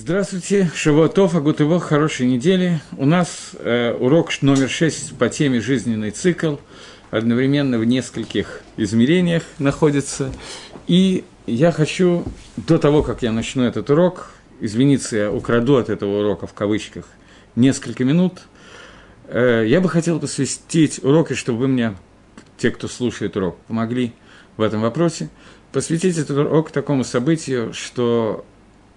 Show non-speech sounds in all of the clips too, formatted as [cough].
Здравствуйте, Шавуатов, Агутывох, хорошей недели. У нас э, урок номер 6 по теме «Жизненный цикл», одновременно в нескольких измерениях находится. И я хочу, до того, как я начну этот урок, извиниться, я украду от этого урока в кавычках несколько минут, э, я бы хотел посвятить уроки, чтобы вы мне, те, кто слушает урок, помогли в этом вопросе, посвятить этот урок такому событию, что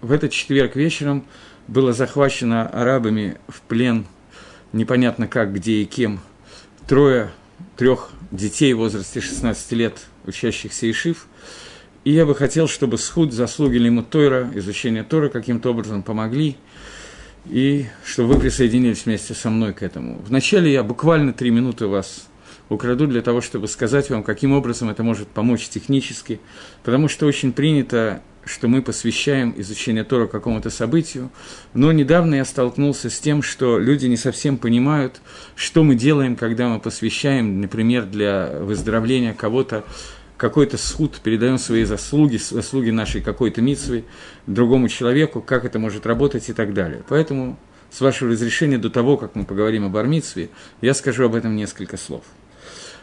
в этот четверг вечером было захвачено арабами в плен, непонятно как, где и кем, трое, трех детей в возрасте 16 лет, учащихся Ишив. И я бы хотел, чтобы схуд, заслуги Лиму Тойра, изучение Тора каким-то образом помогли, и чтобы вы присоединились вместе со мной к этому. Вначале я буквально три минуты вас украду для того, чтобы сказать вам, каким образом это может помочь технически, потому что очень принято что мы посвящаем изучение Тора какому-то событию, но недавно я столкнулся с тем, что люди не совсем понимают, что мы делаем, когда мы посвящаем, например, для выздоровления кого-то какой-то суд, передаем свои заслуги, заслуги нашей какой-то митсвы другому человеку, как это может работать и так далее. Поэтому, с вашего разрешения, до того, как мы поговорим об армитсве, я скажу об этом несколько слов.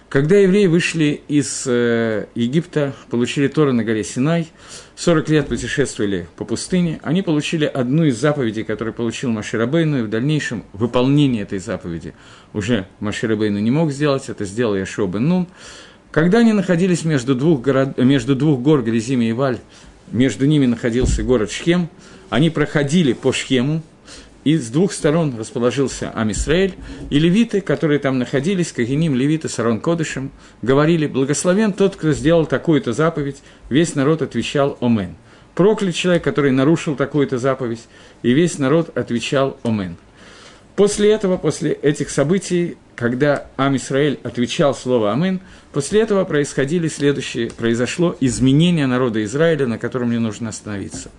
Когда евреи вышли из э, Египта, получили Торы на горе Синай, 40 лет путешествовали по пустыне, они получили одну из заповедей, которую получил Маширабейну, и в дальнейшем выполнение этой заповеди. Уже Маширабейну не мог сделать, это сделал Яшо Нун. Когда они находились между двух, город, между двух гор Грязими и Валь, между ними находился город Шхем, они проходили по Шхему, и с двух сторон расположился Амисраэль, и левиты, которые там находились, Кагиним, левиты с Арон Кодышем, говорили, благословен тот, кто сделал такую-то заповедь, весь народ отвечал Омен. Проклят человек, который нарушил такую-то заповедь, и весь народ отвечал Омен. После этого, после этих событий, когда Амисраэль отвечал слово Амин, после этого происходили следующие, произошло изменение народа Израиля, на котором мне нужно остановиться.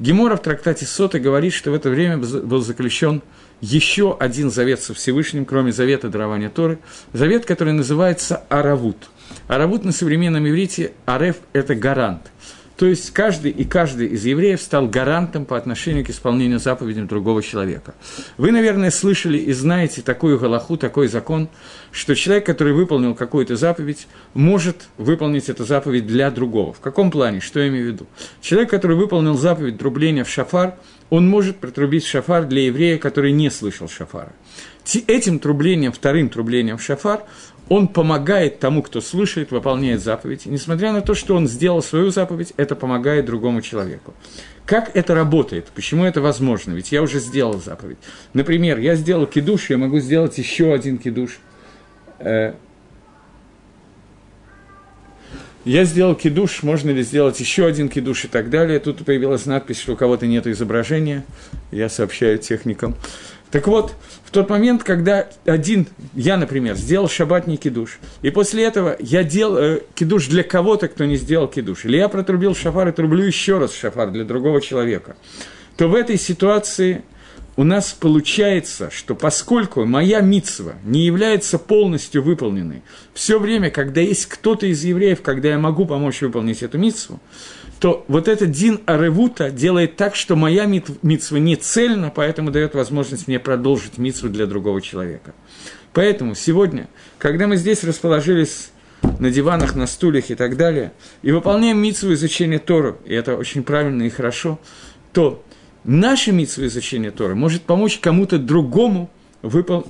Гемора в трактате Соты говорит, что в это время был заключен еще один завет со Всевышним, кроме завета дарования Торы, завет, который называется Аравут. Аравут на современном иврите, Ареф – это гарант – то есть каждый и каждый из евреев стал гарантом по отношению к исполнению заповедей другого человека. Вы, наверное, слышали и знаете такую галаху, такой закон, что человек, который выполнил какую-то заповедь, может выполнить эту заповедь для другого. В каком плане? Что я имею в виду? Человек, который выполнил заповедь трубления в шафар, он может протрубить шафар для еврея, который не слышал шафара. Этим трублением, вторым трублением в шафар, он помогает тому, кто слушает, выполняет заповедь. Несмотря на то, что он сделал свою заповедь, это помогает другому человеку. Как это работает? Почему это возможно? Ведь я уже сделал заповедь. Например, я сделал кидуш, я могу сделать еще один кидуш. Э, я сделал кидуш, можно ли сделать еще один кидуш и так далее. Тут появилась надпись, что у кого-то нет изображения. Я сообщаю техникам. Так вот, в тот момент, когда один, я, например, сделал шабатний кидуш, и после этого я делал э, кидуш для кого-то, кто не сделал кидуш, или я протрубил шафар и трублю еще раз шафар для другого человека, то в этой ситуации у нас получается, что поскольку моя митсва не является полностью выполненной, все время, когда есть кто-то из евреев, когда я могу помочь выполнить эту митсву, то вот этот Дин Аревута делает так, что моя митсва не цельна, поэтому дает возможность мне продолжить митсву для другого человека. Поэтому сегодня, когда мы здесь расположились на диванах, на стульях и так далее, и выполняем митсву изучения Тору, и это очень правильно и хорошо, то наше митсву изучения Торы может помочь кому-то другому выпол...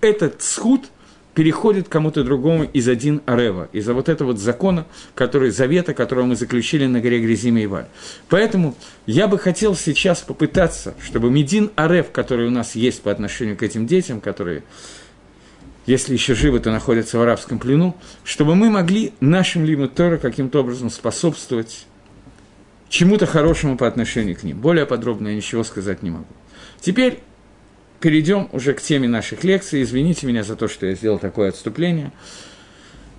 этот сход – переходит кому-то другому из один Арева, из-за вот этого вот закона, который, завета, которого мы заключили на горе Грязиме и Валь. Поэтому я бы хотел сейчас попытаться, чтобы Медин Арев, который у нас есть по отношению к этим детям, которые, если еще живы, то находятся в арабском плену, чтобы мы могли нашим Лиму Тора каким-то образом способствовать чему-то хорошему по отношению к ним. Более подробно я ничего сказать не могу. Теперь перейдем уже к теме наших лекций. Извините меня за то, что я сделал такое отступление.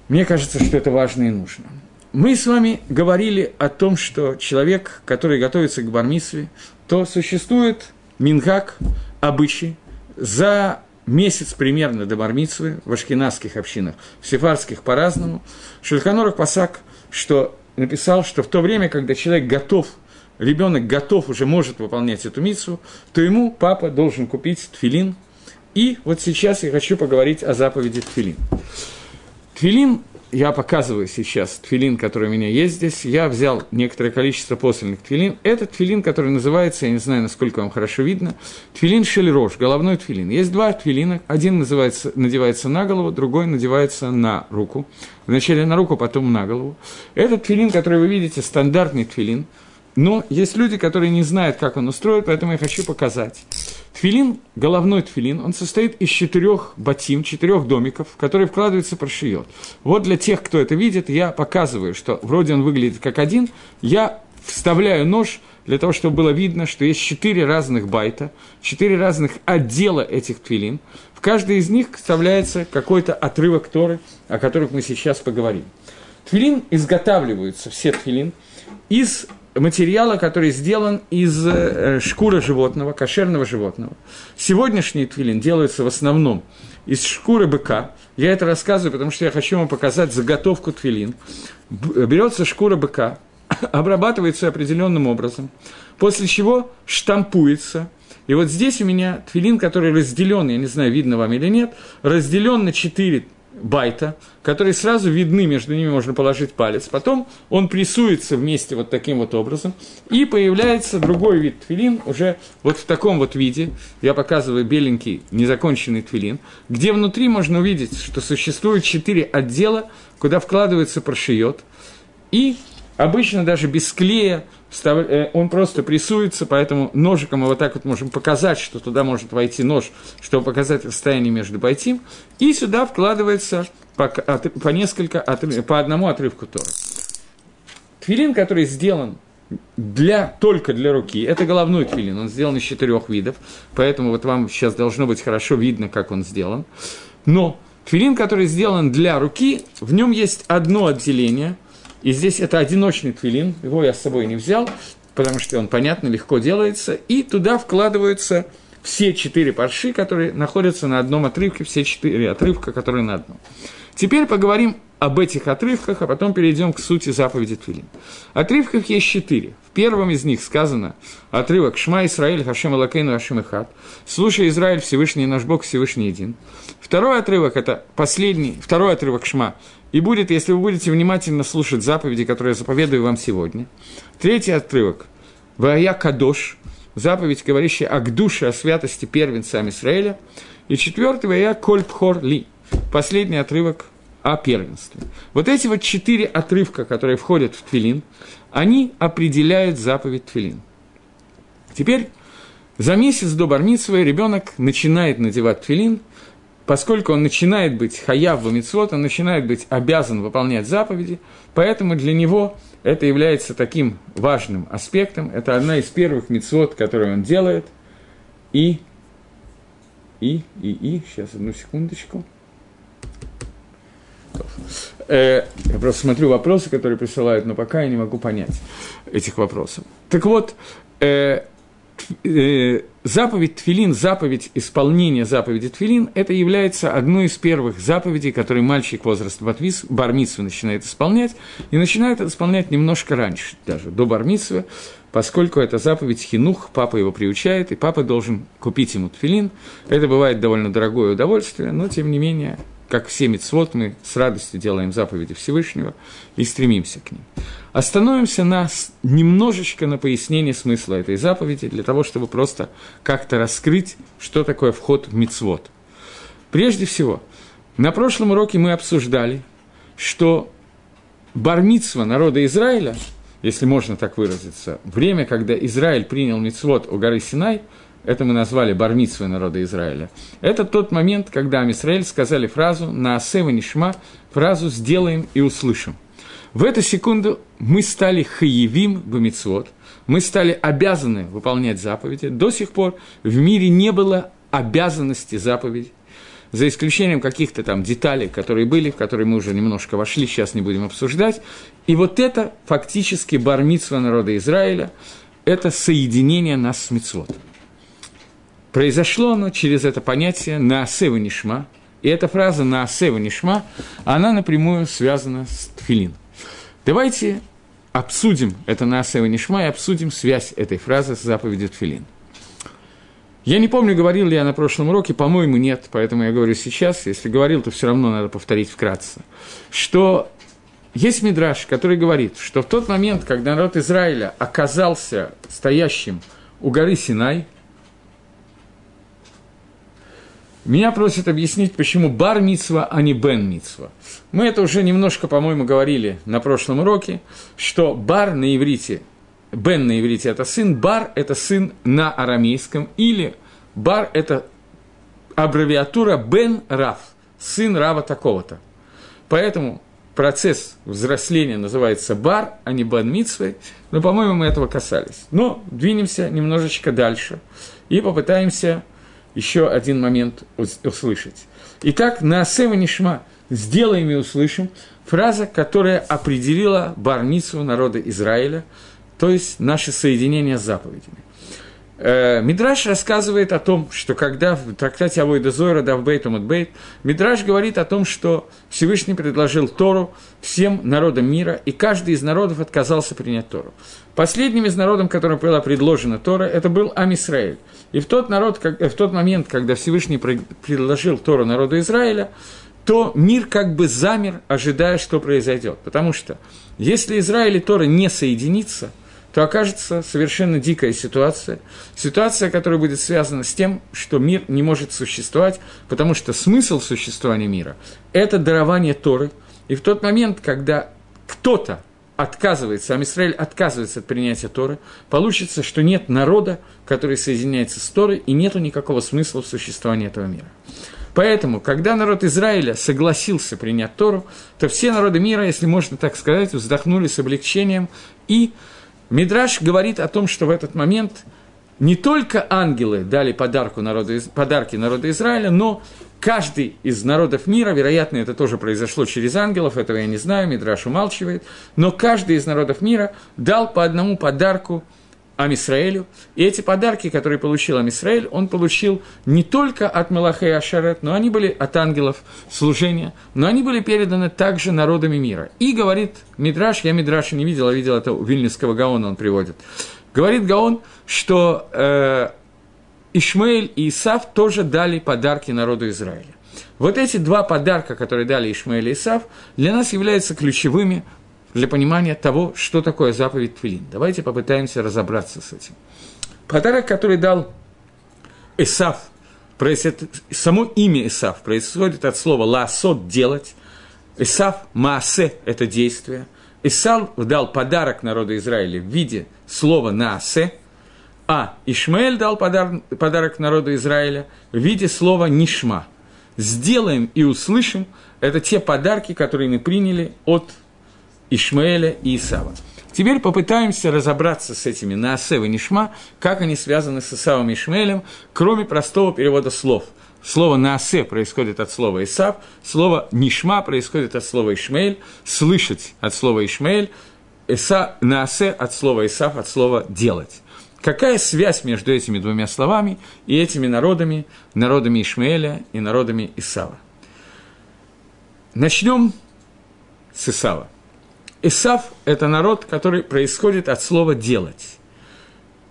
Мне кажется, что это важно и нужно. Мы с вами говорили о том, что человек, который готовится к бармисве, то существует мингак, обычай, за месяц примерно до бармитсвы в ашкенадских общинах, в сефарских по-разному, Шульханорах Пасак, что написал, что в то время, когда человек готов ребенок готов, уже может выполнять эту миссу, то ему папа должен купить тфилин. И вот сейчас я хочу поговорить о заповеди тфилин. Тфилин я показываю сейчас тфилин, который у меня есть здесь. Я взял некоторое количество посольных тфилин. Это тфилин, который называется, я не знаю, насколько вам хорошо видно, тфилин шельрош, головной тфилин. Есть два тфилина. Один называется, надевается на голову, другой надевается на руку. Вначале на руку, потом на голову. Этот тфилин, который вы видите, стандартный тфилин – но есть люди, которые не знают, как он устроен, поэтому я хочу показать. Тфилин, головной тфилин, он состоит из четырех батим, четырех домиков, в которые вкладывается прошиет. Вот для тех, кто это видит, я показываю, что вроде он выглядит как один, я вставляю нож для того, чтобы было видно, что есть четыре разных байта, четыре разных отдела этих тфилин. В каждый из них вставляется какой-то отрывок Торы, о которых мы сейчас поговорим. Тфилин изготавливаются, все тфилин, из материала, который сделан из э, шкуры животного, кошерного животного. Сегодняшний твилин делается в основном из шкуры быка. Я это рассказываю, потому что я хочу вам показать заготовку твилин. Берется шкура быка, [coughs] обрабатывается определенным образом, после чего штампуется. И вот здесь у меня твилин, который разделен, я не знаю, видно вам или нет, разделен на четыре байта, которые сразу видны, между ними можно положить палец. Потом он прессуется вместе вот таким вот образом, и появляется другой вид твилин, уже вот в таком вот виде. Я показываю беленький незаконченный твилин, где внутри можно увидеть, что существует четыре отдела, куда вкладывается прошиет, и обычно даже без клея он просто прессуется, поэтому ножиком мы вот так вот можем показать, что туда может войти нож, чтобы показать расстояние между бойтим, и сюда вкладывается по, по несколько, по одному отрывку Тора. Твилин, который сделан для, только для руки, это головной твилин, он сделан из четырех видов, поэтому вот вам сейчас должно быть хорошо видно, как он сделан. Но твилин, который сделан для руки, в нем есть одно отделение – и здесь это одиночный твилин, его я с собой не взял, потому что он, понятно, легко делается, и туда вкладываются все четыре парши, которые находятся на одном отрывке, все четыре отрывка, которые на одном. Теперь поговорим об этих отрывках, а потом перейдем к сути заповеди Твилин. Отрывков есть четыре. В первом из них сказано отрывок «Шма Исраиль, Хашем Алакейну, Хашем Ихат». «Слушай, Израиль, Всевышний наш Бог, Всевышний един». Второй отрывок – это последний, второй отрывок «Шма». И будет, если вы будете внимательно слушать заповеди, которые я заповедую вам сегодня. Третий отрывок – «Вая Кадош», заповедь, говорящая о душе, о святости первенца Израиля. И четвертый – «Вая Кольпхор Ли», последний отрывок о первенстве. Вот эти вот четыре отрывка, которые входят в Твилин, они определяют заповедь Твилин. Теперь за месяц до Бармитсвы ребенок начинает надевать Твилин – поскольку он начинает быть хаяв в он начинает быть обязан выполнять заповеди, поэтому для него это является таким важным аспектом. Это одна из первых митцвот, которую он делает. И, и, и, и, сейчас одну секундочку. Э, я просто смотрю вопросы, которые присылают, но пока я не могу понять этих вопросов. Так вот, э, э, заповедь Тфилин, заповедь исполнения заповеди Тфилин, это является одной из первых заповедей, которые мальчик возраста Батвис, Бармитсвы начинает исполнять, и начинает исполнять немножко раньше, даже до Бармитсвы, поскольку это заповедь Хинух, папа его приучает, и папа должен купить ему Тфилин. Это бывает довольно дорогое удовольствие, но тем не менее как все мецвод, мы с радостью делаем заповеди Всевышнего и стремимся к ним. Остановимся на, немножечко на пояснение смысла этой заповеди, для того, чтобы просто как-то раскрыть, что такое вход в мецвод. Прежде всего, на прошлом уроке мы обсуждали, что бармитсва народа Израиля, если можно так выразиться, время, когда Израиль принял мецвод у горы Синай – это мы назвали бармитсвой народа Израиля, это тот момент, когда Амисраэль сказали фразу «на асева нишма», фразу «сделаем и услышим». В эту секунду мы стали хаевим бамитсвот, мы стали обязаны выполнять заповеди. До сих пор в мире не было обязанности заповедей, за исключением каких-то там деталей, которые были, в которые мы уже немножко вошли, сейчас не будем обсуждать. И вот это фактически бармитсва народа Израиля, это соединение нас с мицвотом. Произошло оно через это понятие на «наасева нишма», и эта фраза на «наасева нишма», она напрямую связана с тфилин. Давайте обсудим это на Асева Нишма и обсудим связь этой фразы с заповедью Тфилин. Я не помню, говорил ли я на прошлом уроке, по-моему, нет, поэтому я говорю сейчас. Если говорил, то все равно надо повторить вкратце. Что есть мидраж, который говорит, что в тот момент, когда народ Израиля оказался стоящим у горы Синай, меня просят объяснить, почему бар мицва, а не бен мицва. Мы это уже немножко, по-моему, говорили на прошлом уроке, что бар на иврите Бен на иврите – это сын, Бар – это сын на арамейском, или Бар – это аббревиатура Бен Раф, сын Рава такого-то. Поэтому процесс взросления называется Бар, а не Бен Митсвей, но, по-моему, мы этого касались. Но двинемся немножечко дальше и попытаемся еще один момент услышать. Итак, на Асева Нишма «сделаем и услышим» фраза, которая определила барницу народа Израиля – то есть наше соединение с заповедями. Э, Мидраш рассказывает о том, что когда в трактате Авойда Зойра Давбейт Умадбейт, Мидраш говорит о том, что Всевышний предложил Тору всем народам мира, и каждый из народов отказался принять Тору. Последним из народов, которым была предложена Тора, это был Амисраэль. И в тот, народ, как, в тот момент, когда Всевышний предложил Тору народу Израиля, то мир как бы замер, ожидая, что произойдет. Потому что если Израиль и Тора не соединится – то окажется совершенно дикая ситуация. Ситуация, которая будет связана с тем, что мир не может существовать, потому что смысл существования мира – это дарование Торы. И в тот момент, когда кто-то отказывается, сам Израиль отказывается от принятия Торы, получится, что нет народа, который соединяется с Торой, и нет никакого смысла в существовании этого мира. Поэтому, когда народ Израиля согласился принять Тору, то все народы мира, если можно так сказать, вздохнули с облегчением и Мидраш говорит о том, что в этот момент не только ангелы дали подарку народу, подарки народу Израиля, но каждый из народов мира, вероятно, это тоже произошло через ангелов, этого я не знаю, Мидраш умалчивает, но каждый из народов мира дал по одному подарку Амисраэлю. И эти подарки, которые получил Амисраэль, он получил не только от Мелаха и Ашарет, но они были от ангелов служения, но они были переданы также народами мира. И говорит Мидраш, я Мидраша не видел, а видел это у Вильнюсского Гаона он приводит. Говорит Гаон, что э, Ишмаэль и Исав тоже дали подарки народу Израиля. Вот эти два подарка, которые дали Ишмаэль и Исав, для нас являются ключевыми для понимания того, что такое заповедь Твилин. Давайте попытаемся разобраться с этим. Подарок, который дал Исав, само имя Исав происходит от слова «ласот» – «делать», Исав «маасе» – это действие. Исав дал подарок народу Израиля в виде слова «наасе», а Ишмаэль дал подарок, подарок народу Израиля в виде слова «нишма». «Сделаем и услышим» – это те подарки, которые мы приняли от Ишмаэля и Исава. Теперь попытаемся разобраться с этими Наасев и Нишма, как они связаны с Исавом и Ишмаэлем, кроме простого перевода слов. Слово «наасе» происходит от слова «Исав», слово «нишма» происходит от слова «Ишмаэль», «слышать» от слова «Ишмаэль», Иса, «наасе» от слова «Исав», от слова «делать». Какая связь между этими двумя словами и этими народами, народами Ишмаэля и народами Исава? Начнем с Исава. Исав – это народ, который происходит от слова «делать».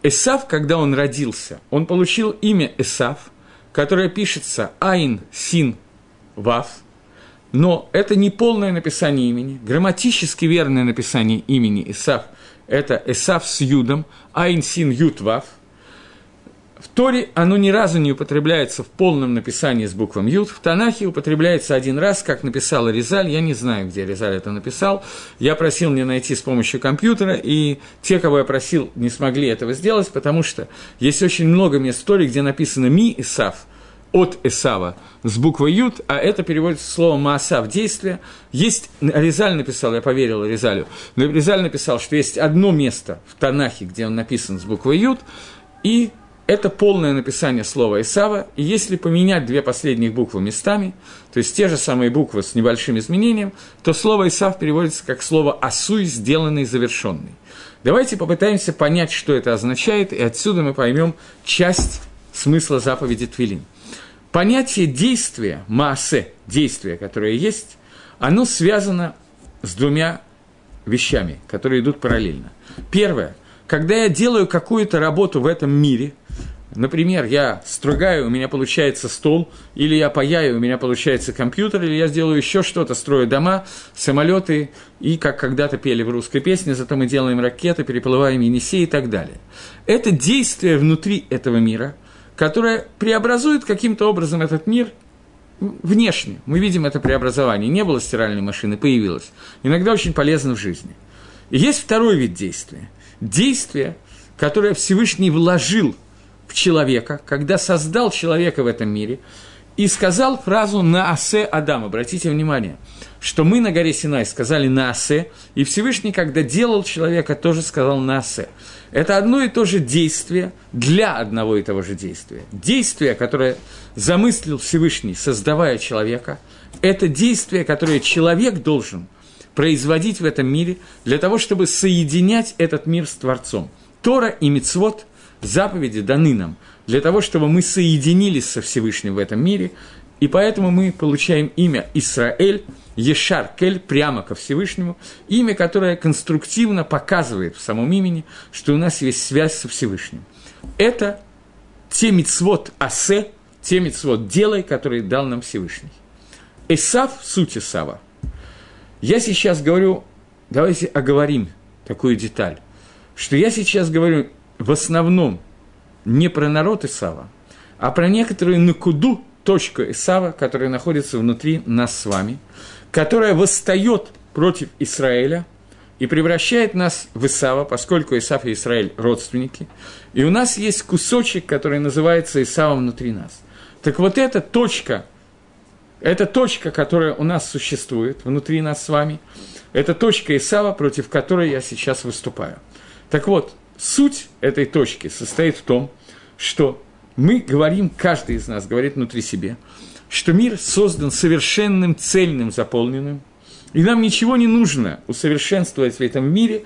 Исав, когда он родился, он получил имя Исав, которое пишется Айн Син Вав, но это не полное написание имени. Грамматически верное написание имени Исав – это Исав с Юдом, Айн Син Ют Вав – в Торе оно ни разу не употребляется в полном написании с буквом Ют. В Танахе употребляется один раз, как написал Резаль. Я не знаю, где Резаль это написал. Я просил мне найти с помощью компьютера, и те, кого я просил, не смогли этого сделать, потому что есть очень много мест в Торе, где написано «ми Исав», от Исава с буквой Ют, а это переводится словом Маасав действие. Есть, Резаль написал, я поверил Резалю, но Резаль написал, что есть одно место в Танахе, где он написан с буквой Ют, и это полное написание слова Исава, и если поменять две последних буквы местами, то есть те же самые буквы с небольшим изменением, то слово Исав переводится как слово «асуй», сделанный, завершенный. Давайте попытаемся понять, что это означает, и отсюда мы поймем часть смысла заповеди Твилин. Понятие действия, маасе, действия, которое есть, оно связано с двумя вещами, которые идут параллельно. Первое. Когда я делаю какую-то работу в этом мире, например, я строгаю, у меня получается стол, или я паяю, у меня получается компьютер, или я сделаю еще что-то, строю дома, самолеты, и как когда-то пели в русской песне, зато мы делаем ракеты, переплываем Енисей и так далее. Это действие внутри этого мира, которое преобразует каким-то образом этот мир внешне. Мы видим это преобразование. Не было стиральной машины, появилось. Иногда очень полезно в жизни. И есть второй вид действия – действие, которое Всевышний вложил человека, когда создал человека в этом мире, и сказал фразу на Адам». Обратите внимание, что мы на горе Синай сказали на и Всевышний, когда делал человека, тоже сказал на. Это одно и то же действие для одного и того же действия. Действие, которое замыслил Всевышний, создавая человека, это действие, которое человек должен – производить в этом мире для того, чтобы соединять этот мир с Творцом. Тора и Мицвод, заповеди даны нам для того, чтобы мы соединились со Всевышним в этом мире, и поэтому мы получаем имя Исраэль, Ешар Кель, прямо ко Всевышнему, имя, которое конструктивно показывает в самом имени, что у нас есть связь со Всевышним. Это те мицвод асе, те мицвод делай, которые дал нам Всевышний. Эсав – суть Исава – я сейчас говорю, давайте оговорим такую деталь, что я сейчас говорю в основном не про народ Исава, а про некоторую накуду, точку Исава, которая находится внутри нас с вами, которая восстает против Израиля и превращает нас в Исава, поскольку Исав и Израиль – родственники, и у нас есть кусочек, который называется Исавом внутри нас. Так вот эта точка – это точка, которая у нас существует внутри нас с вами. Это точка Исава, против которой я сейчас выступаю. Так вот, суть этой точки состоит в том, что мы говорим, каждый из нас говорит внутри себе, что мир создан совершенным, цельным, заполненным, и нам ничего не нужно усовершенствовать в этом мире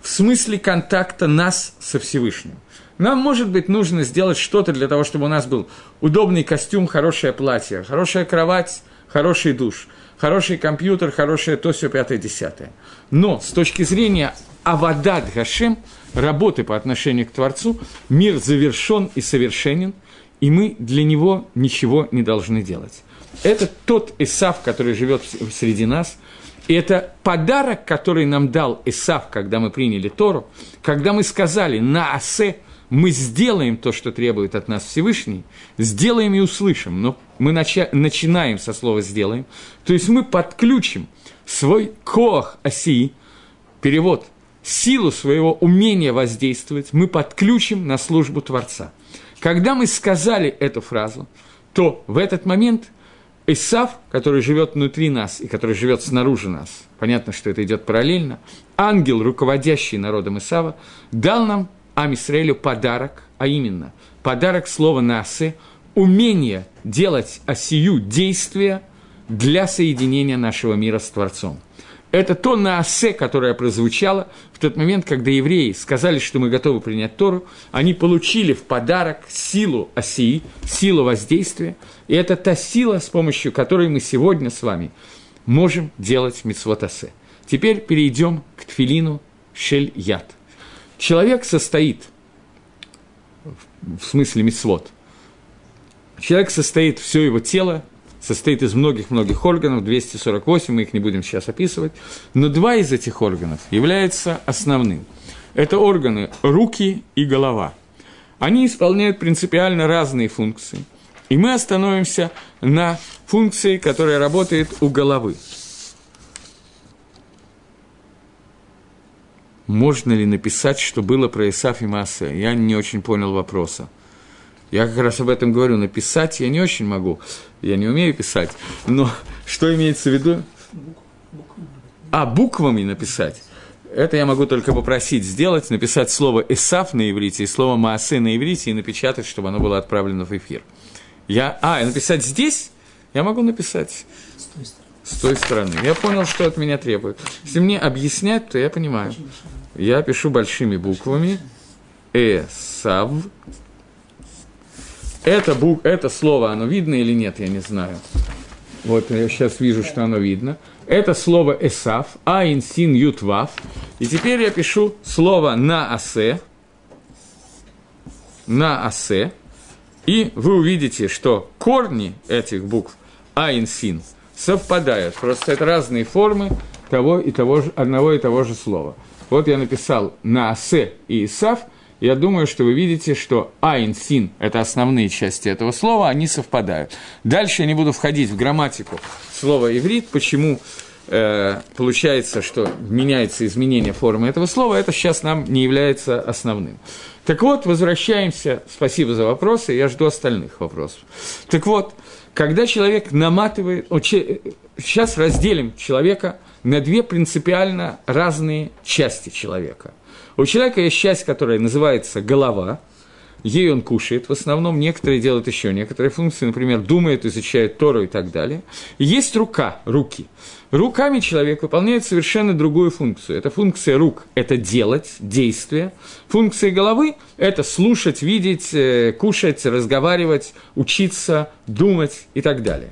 в смысле контакта нас со Всевышним. Нам, может быть, нужно сделать что-то для того, чтобы у нас был удобный костюм, хорошее платье, хорошая кровать, хороший душ, хороший компьютер, хорошее то, все пятое, десятое. Но с точки зрения Авадад Гашем, работы по отношению к Творцу, мир завершен и совершенен, и мы для него ничего не должны делать. Это тот Исав, который живет среди нас, и это подарок, который нам дал Исав, когда мы приняли Тору, когда мы сказали «на асе», мы сделаем то, что требует от нас Всевышний, сделаем и услышим, но мы нача- начинаем со слова «сделаем», то есть мы подключим свой коах оси, перевод, силу своего умения воздействовать, мы подключим на службу Творца. Когда мы сказали эту фразу, то в этот момент Исав, который живет внутри нас и который живет снаружи нас, понятно, что это идет параллельно, ангел, руководящий народом Исава, дал нам Амисраэлю подарок, а именно подарок слова «насы», умение делать осию действия для соединения нашего мира с Творцом. Это то наасе, которое прозвучало в тот момент, когда евреи сказали, что мы готовы принять Тору, они получили в подарок силу осии, силу воздействия, и это та сила, с помощью которой мы сегодня с вами можем делать митцвот. Теперь перейдем к тфилину шель яд – Человек состоит, в смысле мисвод, человек состоит, все его тело состоит из многих-многих органов, 248, мы их не будем сейчас описывать, но два из этих органов являются основным. Это органы руки и голова. Они исполняют принципиально разные функции. И мы остановимся на функции, которая работает у головы. можно ли написать, что было про Исаф и Маасе? Я не очень понял вопроса. Я как раз об этом говорю. Написать я не очень могу. Я не умею писать. Но что имеется в виду? А, буквами написать. Это я могу только попросить сделать, написать слово «эсаф» на иврите и слово «маасе» на иврите и напечатать, чтобы оно было отправлено в эфир. Я, а, и написать здесь? Я могу написать с той стороны. Я понял, что от меня требуют. Если мне объяснять, то я понимаю. Я пишу большими буквами. Эсав. Это, бук, это слово, оно видно или нет, я не знаю. Вот я сейчас вижу, что оно видно. Это слово «эсав», «айн син ют вав». И теперь я пишу слово «на асе», «на асе», и вы увидите, что корни этих букв «айн син» совпадают. Просто это разные формы того и того же, одного и того же слова. Вот я написал «на асе» и «исав», я думаю, что вы видите, что айн, син – это основные части этого слова, они совпадают. Дальше я не буду входить в грамматику слова иврит, почему э, получается, что меняется изменение формы этого слова, это сейчас нам не является основным. Так вот, возвращаемся, спасибо за вопросы, я жду остальных вопросов. Так вот, когда человек наматывает, сейчас разделим человека на две принципиально разные части человека – у человека есть часть, которая называется голова, ей он кушает, в основном некоторые делают еще некоторые функции, например, думает, изучает Тору и так далее. есть рука, руки. Руками человек выполняет совершенно другую функцию. Это функция рук – это делать, действие. Функция головы – это слушать, видеть, э, кушать, разговаривать, учиться, думать и так далее.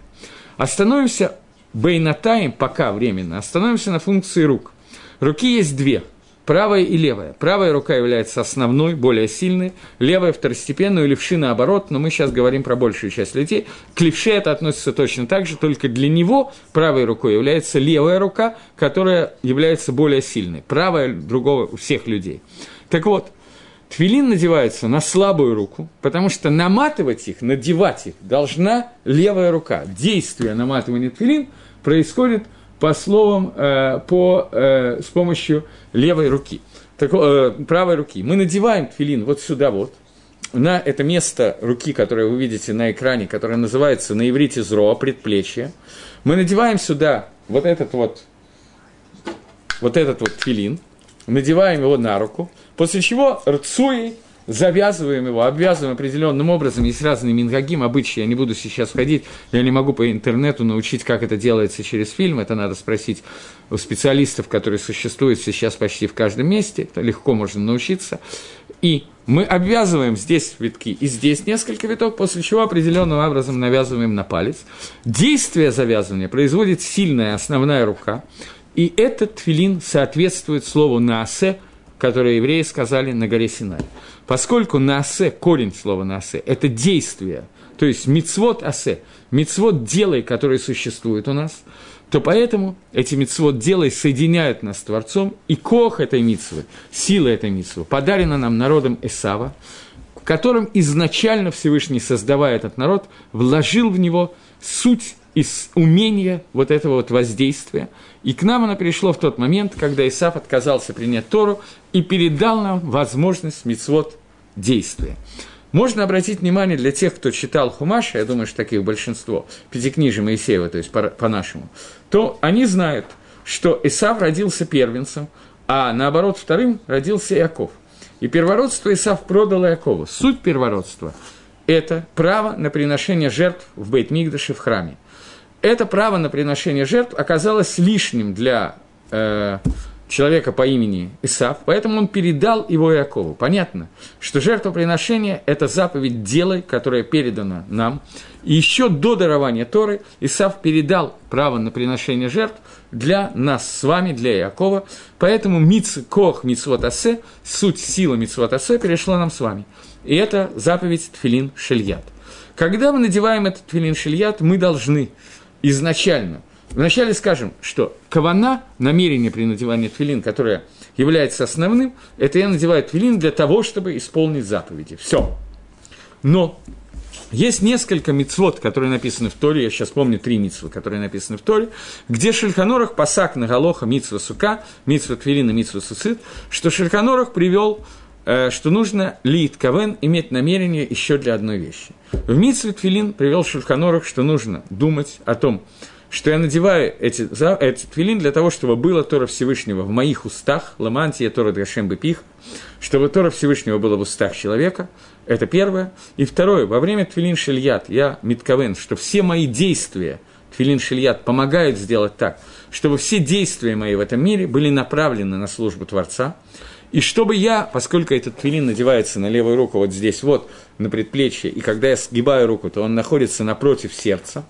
Остановимся, бейнатаем, пока временно, остановимся на функции рук. Руки есть две – правая и левая. Правая рука является основной, более сильной, левая второстепенную, левши наоборот, но мы сейчас говорим про большую часть людей. К левше это относится точно так же, только для него правой рукой является левая рука, которая является более сильной. Правая другого у всех людей. Так вот, Твилин надевается на слабую руку, потому что наматывать их, надевать их должна левая рука. Действие наматывания твилин происходит – по словам, э, по, э, с помощью левой руки, так, э, правой руки. Мы надеваем тфилин вот сюда вот, на это место руки, которое вы видите на экране, которое называется на иврите зро, предплечье. Мы надеваем сюда вот этот вот, вот этот вот тфилин, надеваем его на руку, после чего рцуей завязываем его, обвязываем определенным образом. Есть разные мингагим, обычаи, я не буду сейчас ходить, я не могу по интернету научить, как это делается через фильм, это надо спросить у специалистов, которые существуют сейчас почти в каждом месте, это легко можно научиться. И мы обвязываем здесь витки и здесь несколько виток, после чего определенным образом навязываем на палец. Действие завязывания производит сильная основная рука, и этот филин соответствует слову «наасе», которое евреи сказали на горе Синай. Поскольку наасе, корень слова наасе, это действие, то есть мицвод асе, мицвод делай, который существует у нас, то поэтому эти мицвод делай соединяют нас с Творцом, и кох этой мицвы, сила этой мицвы, подарена нам народом Эсава, в котором изначально Всевышний, создавая этот народ, вложил в него суть из умения вот этого вот воздействия. И к нам оно пришло в тот момент, когда Исаф отказался принять Тору и передал нам возможность мицвод действия. Можно обратить внимание для тех, кто читал Хумаша, я думаю, что таких большинство, Пятикнижие Моисеева, то есть по-нашему, то они знают, что Исав родился первенцем, а наоборот вторым родился Иаков. И первородство Исав продал Иакову. Суть первородства – это право на приношение жертв в Бейт-Мигдаше в храме это право на приношение жертв оказалось лишним для э, человека по имени Исав, поэтому он передал его Иакову. Понятно, что жертвоприношение – это заповедь «делай», которая передана нам. И еще до дарования Торы Исав передал право на приношение жертв для нас с вами, для Иакова. Поэтому миц, кох мицвот асе, суть сила мицвот асе перешла нам с вами. И это заповедь Тфилин Шельят. Когда мы надеваем этот Тфилин Шельят, мы должны – изначально. Вначале скажем, что кавана, намерение при надевании твилин, которое является основным, это я надеваю твилин для того, чтобы исполнить заповеди. Все. Но есть несколько мицвод, которые написаны в Торе, я сейчас помню три мицвы, которые написаны в Торе, где Шельханорах пасак на Галоха мицва сука, мицва твилина, мицва сусыт, что Шельханорах привел что нужно лит кавен иметь намерение еще для одной вещи. В Митсве Твилин привел Шульханорах, что нужно думать о том, что я надеваю эти, за, эти твилин для того, чтобы было Тора Всевышнего в моих устах, ламантия Тора Драшем Бепих, чтобы Тора Всевышнего было в устах человека, это первое. И второе, во время твилин шельят я митковен, что все мои действия, твилин шельят, помогают сделать так, чтобы все действия мои в этом мире были направлены на службу Творца, и чтобы я, поскольку этот твилин надевается на левую руку вот здесь вот, на предплечье, и когда я сгибаю руку, то он находится напротив сердца,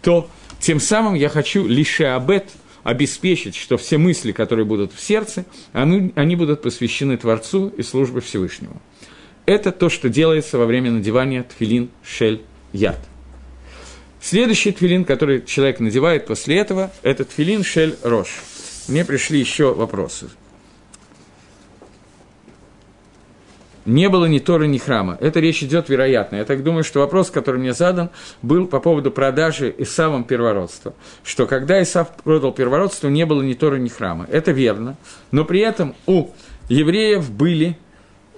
то Тем самым я хочу лишь абет обеспечить, что все мысли, которые будут в сердце, они, они будут посвящены Творцу и службе Всевышнего. Это то, что делается во время надевания тфилин шель яд. Следующий тфилин, который человек надевает после этого, это тфилин шель рош. Мне пришли еще вопросы. Не было ни Торы, ни храма. Это речь идет вероятно. Я так думаю, что вопрос, который мне задан, был по поводу продажи Исавом первородства. Что когда Исав продал первородство, не было ни Торы, ни храма. Это верно. Но при этом у евреев были,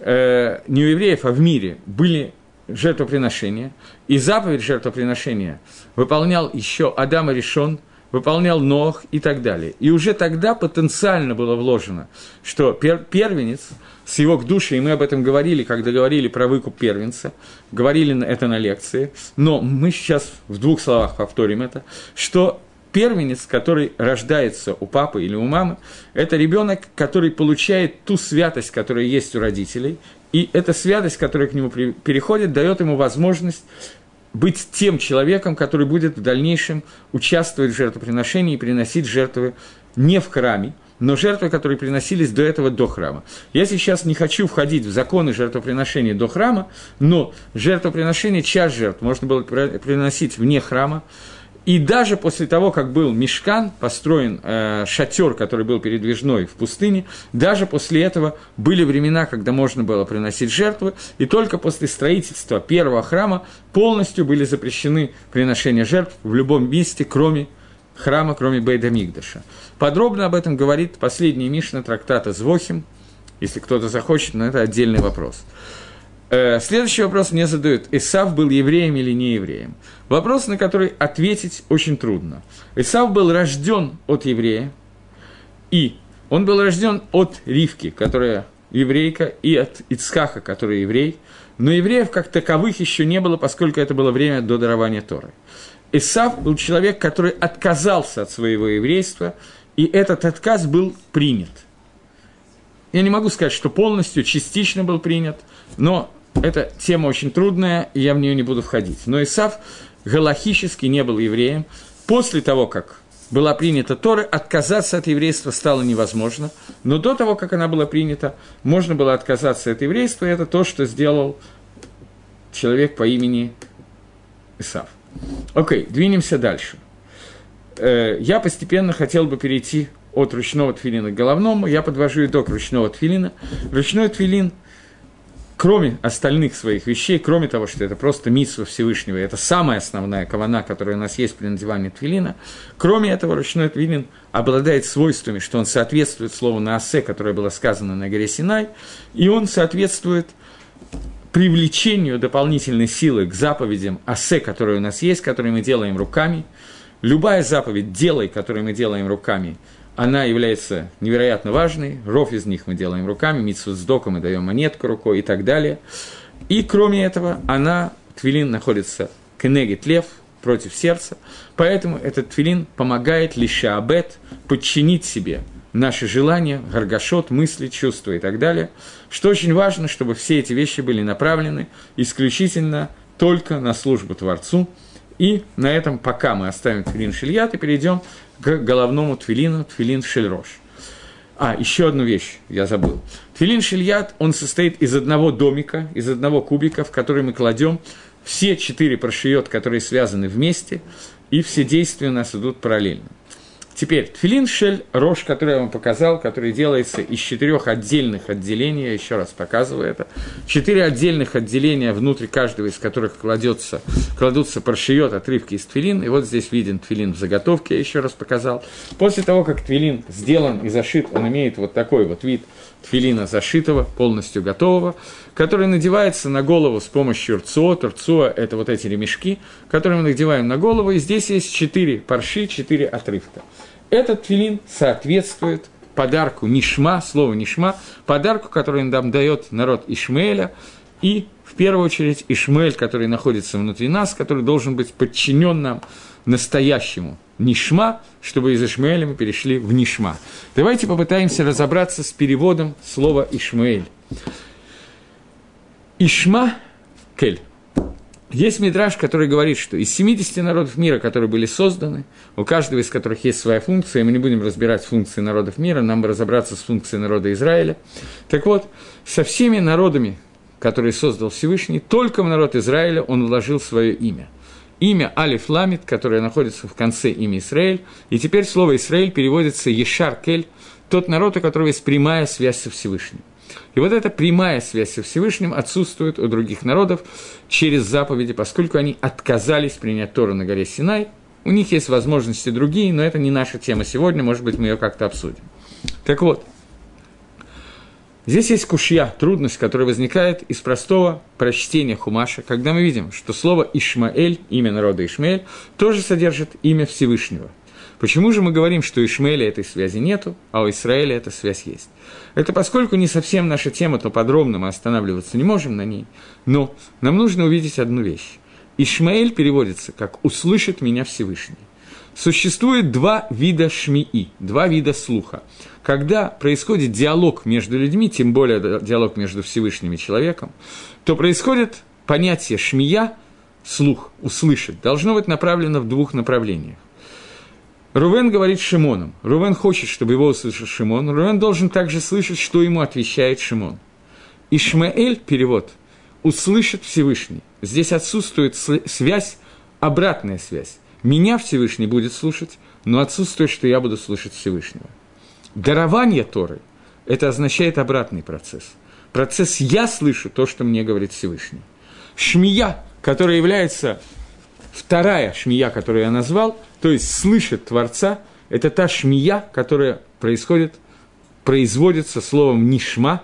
э, не у евреев, а в мире, были жертвоприношения. И заповедь жертвоприношения выполнял еще Адам и Решон, выполнял Нох и так далее. И уже тогда потенциально было вложено, что пер, первенец – с его к душе, и мы об этом говорили, когда говорили про выкуп первенца, говорили это на лекции, но мы сейчас в двух словах повторим это, что первенец, который рождается у папы или у мамы, это ребенок, который получает ту святость, которая есть у родителей, и эта святость, которая к нему переходит, дает ему возможность быть тем человеком, который будет в дальнейшем участвовать в жертвоприношении и приносить жертвы не в храме, но жертвы, которые приносились до этого до храма. Я сейчас не хочу входить в законы жертвоприношения до храма, но жертвоприношение, часть жертв можно было приносить вне храма, и даже после того, как был мешкан, построен э, шатер, который был передвижной в пустыне, даже после этого были времена, когда можно было приносить жертвы, и только после строительства первого храма полностью были запрещены приношения жертв в любом месте, кроме храма, кроме Бейда Мигдаша. Подробно об этом говорит последний Мишна трактата Звохим. Если кто-то захочет, но это отдельный вопрос. Э, следующий вопрос мне задают. Исав был евреем или не евреем? Вопрос, на который ответить очень трудно. Исав был рожден от еврея, и он был рожден от Ривки, которая еврейка, и от Ицхаха, который еврей, но евреев как таковых еще не было, поскольку это было время до дарования Торы. Исав был человек, который отказался от своего еврейства, и этот отказ был принят. Я не могу сказать, что полностью, частично был принят, но эта тема очень трудная, и я в нее не буду входить. Но Исав галахически не был евреем. После того, как была принята Тора, отказаться от еврейства стало невозможно. Но до того, как она была принята, можно было отказаться от еврейства, и это то, что сделал человек по имени Исав. Окей, okay, двинемся дальше. Э, я постепенно хотел бы перейти от ручного тфилина к головному. Я подвожу итог ручного тфилина. Ручной тфилин, кроме остальных своих вещей, кроме того, что это просто митсва Всевышнего, это самая основная кавана, которая у нас есть при надевании тфилина, кроме этого, ручной тфилин обладает свойствами, что он соответствует слову «наасе», которое было сказано на горе Синай, и он соответствует – привлечению дополнительной силы к заповедям асе, которые у нас есть, которые мы делаем руками. Любая заповедь «делай», которую мы делаем руками, она является невероятно важной. Ров из них мы делаем руками, митсу с доком мы даем монетку рукой и так далее. И кроме этого, она, твилин, находится кенегит лев, против сердца, поэтому этот твилин помогает лишь абет подчинить себе наши желания, гаргашот, мысли, чувства и так далее, что очень важно, чтобы все эти вещи были направлены исключительно только на службу Творцу, и на этом пока мы оставим тфилин шильят и перейдем к головному тфилину, тфилин шельрош. А, еще одну вещь я забыл. Тфилин шильят, он состоит из одного домика, из одного кубика, в который мы кладем все четыре прошиет, которые связаны вместе, и все действия у нас идут параллельно. Теперь, тфилин шель рож, который я вам показал, который делается из четырех отдельных отделений, я еще раз показываю это. Четыре отдельных отделения, внутри каждого из которых кладется, кладутся паршиет, отрывки из тфилин. И вот здесь виден тфилин в заготовке, я еще раз показал. После того, как тфилин сделан и зашит, он имеет вот такой вот вид тфилина зашитого, полностью готового, который надевается на голову с помощью рцуо. Рцуо – это вот эти ремешки, которые мы надеваем на голову. И здесь есть четыре парши, четыре отрывка. Этот филин соответствует подарку Нишма, слово Нишма, подарку, который нам дает народ Ишмаэля, и в первую очередь Ишмаэль, который находится внутри нас, который должен быть подчинен нам настоящему Нишма, чтобы из Ишмаэля мы перешли в Нишма. Давайте попытаемся разобраться с переводом слова Ишмаэль. Ишма – кель. Есть мидраж, который говорит, что из 70 народов мира, которые были созданы, у каждого из которых есть своя функция, мы не будем разбирать функции народов мира, нам бы разобраться с функцией народа Израиля. Так вот, со всеми народами, которые создал Всевышний, только в народ Израиля он вложил свое имя. Имя Алиф Ламит, которое находится в конце имя Израиль, и теперь слово Израиль переводится Ешар Кель, тот народ, у которого есть прямая связь со Всевышним. И вот эта прямая связь со Всевышним отсутствует у других народов через заповеди, поскольку они отказались принять Тору на горе Синай. У них есть возможности другие, но это не наша тема сегодня, может быть, мы ее как-то обсудим. Так вот, здесь есть кушья, трудность, которая возникает из простого прочтения Хумаша, когда мы видим, что слово Ишмаэль, имя народа Ишмаэль, тоже содержит имя Всевышнего – Почему же мы говорим, что у Ишмаэля этой связи нету, а у Израиля эта связь есть? Это поскольку не совсем наша тема, то подробно мы останавливаться не можем на ней, но нам нужно увидеть одну вещь. Ишмаэль переводится как «услышит меня Всевышний». Существует два вида шмии, два вида слуха. Когда происходит диалог между людьми, тем более диалог между Всевышним и человеком, то происходит понятие шмия, слух, услышит, должно быть направлено в двух направлениях. Рувен говорит Шимоном. Рувен хочет, чтобы его услышал Шимон. Рувен должен также слышать, что ему отвечает Шимон. Ишмаэль, перевод, услышит Всевышний. Здесь отсутствует связь, обратная связь. Меня Всевышний будет слушать, но отсутствует, что я буду слушать Всевышнего. Дарование Торы – это означает обратный процесс. Процесс «я слышу то, что мне говорит Всевышний». Шмия, которая является вторая шмия, которую я назвал – то есть слышит Творца, это та шмия, которая происходит, производится словом «нишма»,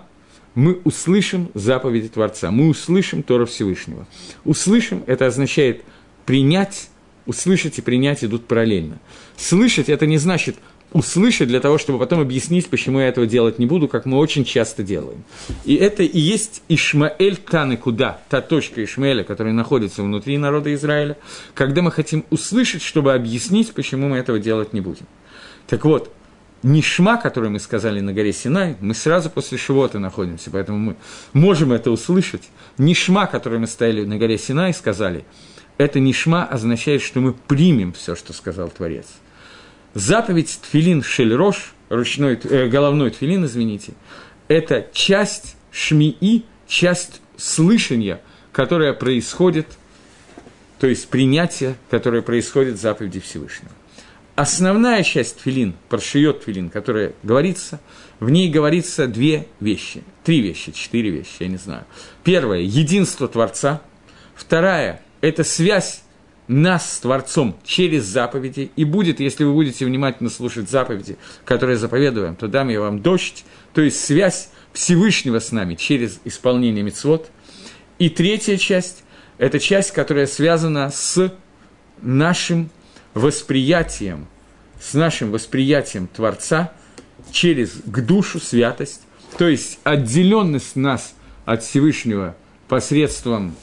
мы услышим заповеди Творца, мы услышим Тора Всевышнего. Услышим – это означает принять, услышать и принять идут параллельно. Слышать – это не значит услышать для того, чтобы потом объяснить, почему я этого делать не буду, как мы очень часто делаем. И это и есть Ишмаэль Таны Куда, та точка Ишмаэля, которая находится внутри народа Израиля, когда мы хотим услышать, чтобы объяснить, почему мы этого делать не будем. Так вот, Нишма, который мы сказали на горе Синай, мы сразу после Шивота находимся, поэтому мы можем это услышать. Нишма, который мы стояли на горе Синай, сказали, это Нишма означает, что мы примем все, что сказал Творец – Заповедь тфилин шельрош, ручной, э, головной тфилин, извините, это часть шмии, часть слышания, которая происходит, то есть принятие, которое происходит в заповеди Всевышнего. Основная часть тфилин, паршиот тфилин, которая говорится, в ней говорится две вещи, три вещи, четыре вещи, я не знаю. Первое – единство Творца. Вторая – это связь нас с Творцом через заповеди, и будет, если вы будете внимательно слушать заповеди, которые заповедуем, то дам я вам дождь, то есть связь Всевышнего с нами через исполнение мецвод. И третья часть – это часть, которая связана с нашим восприятием, с нашим восприятием Творца через к душу святость, то есть отделенность нас от Всевышнего посредством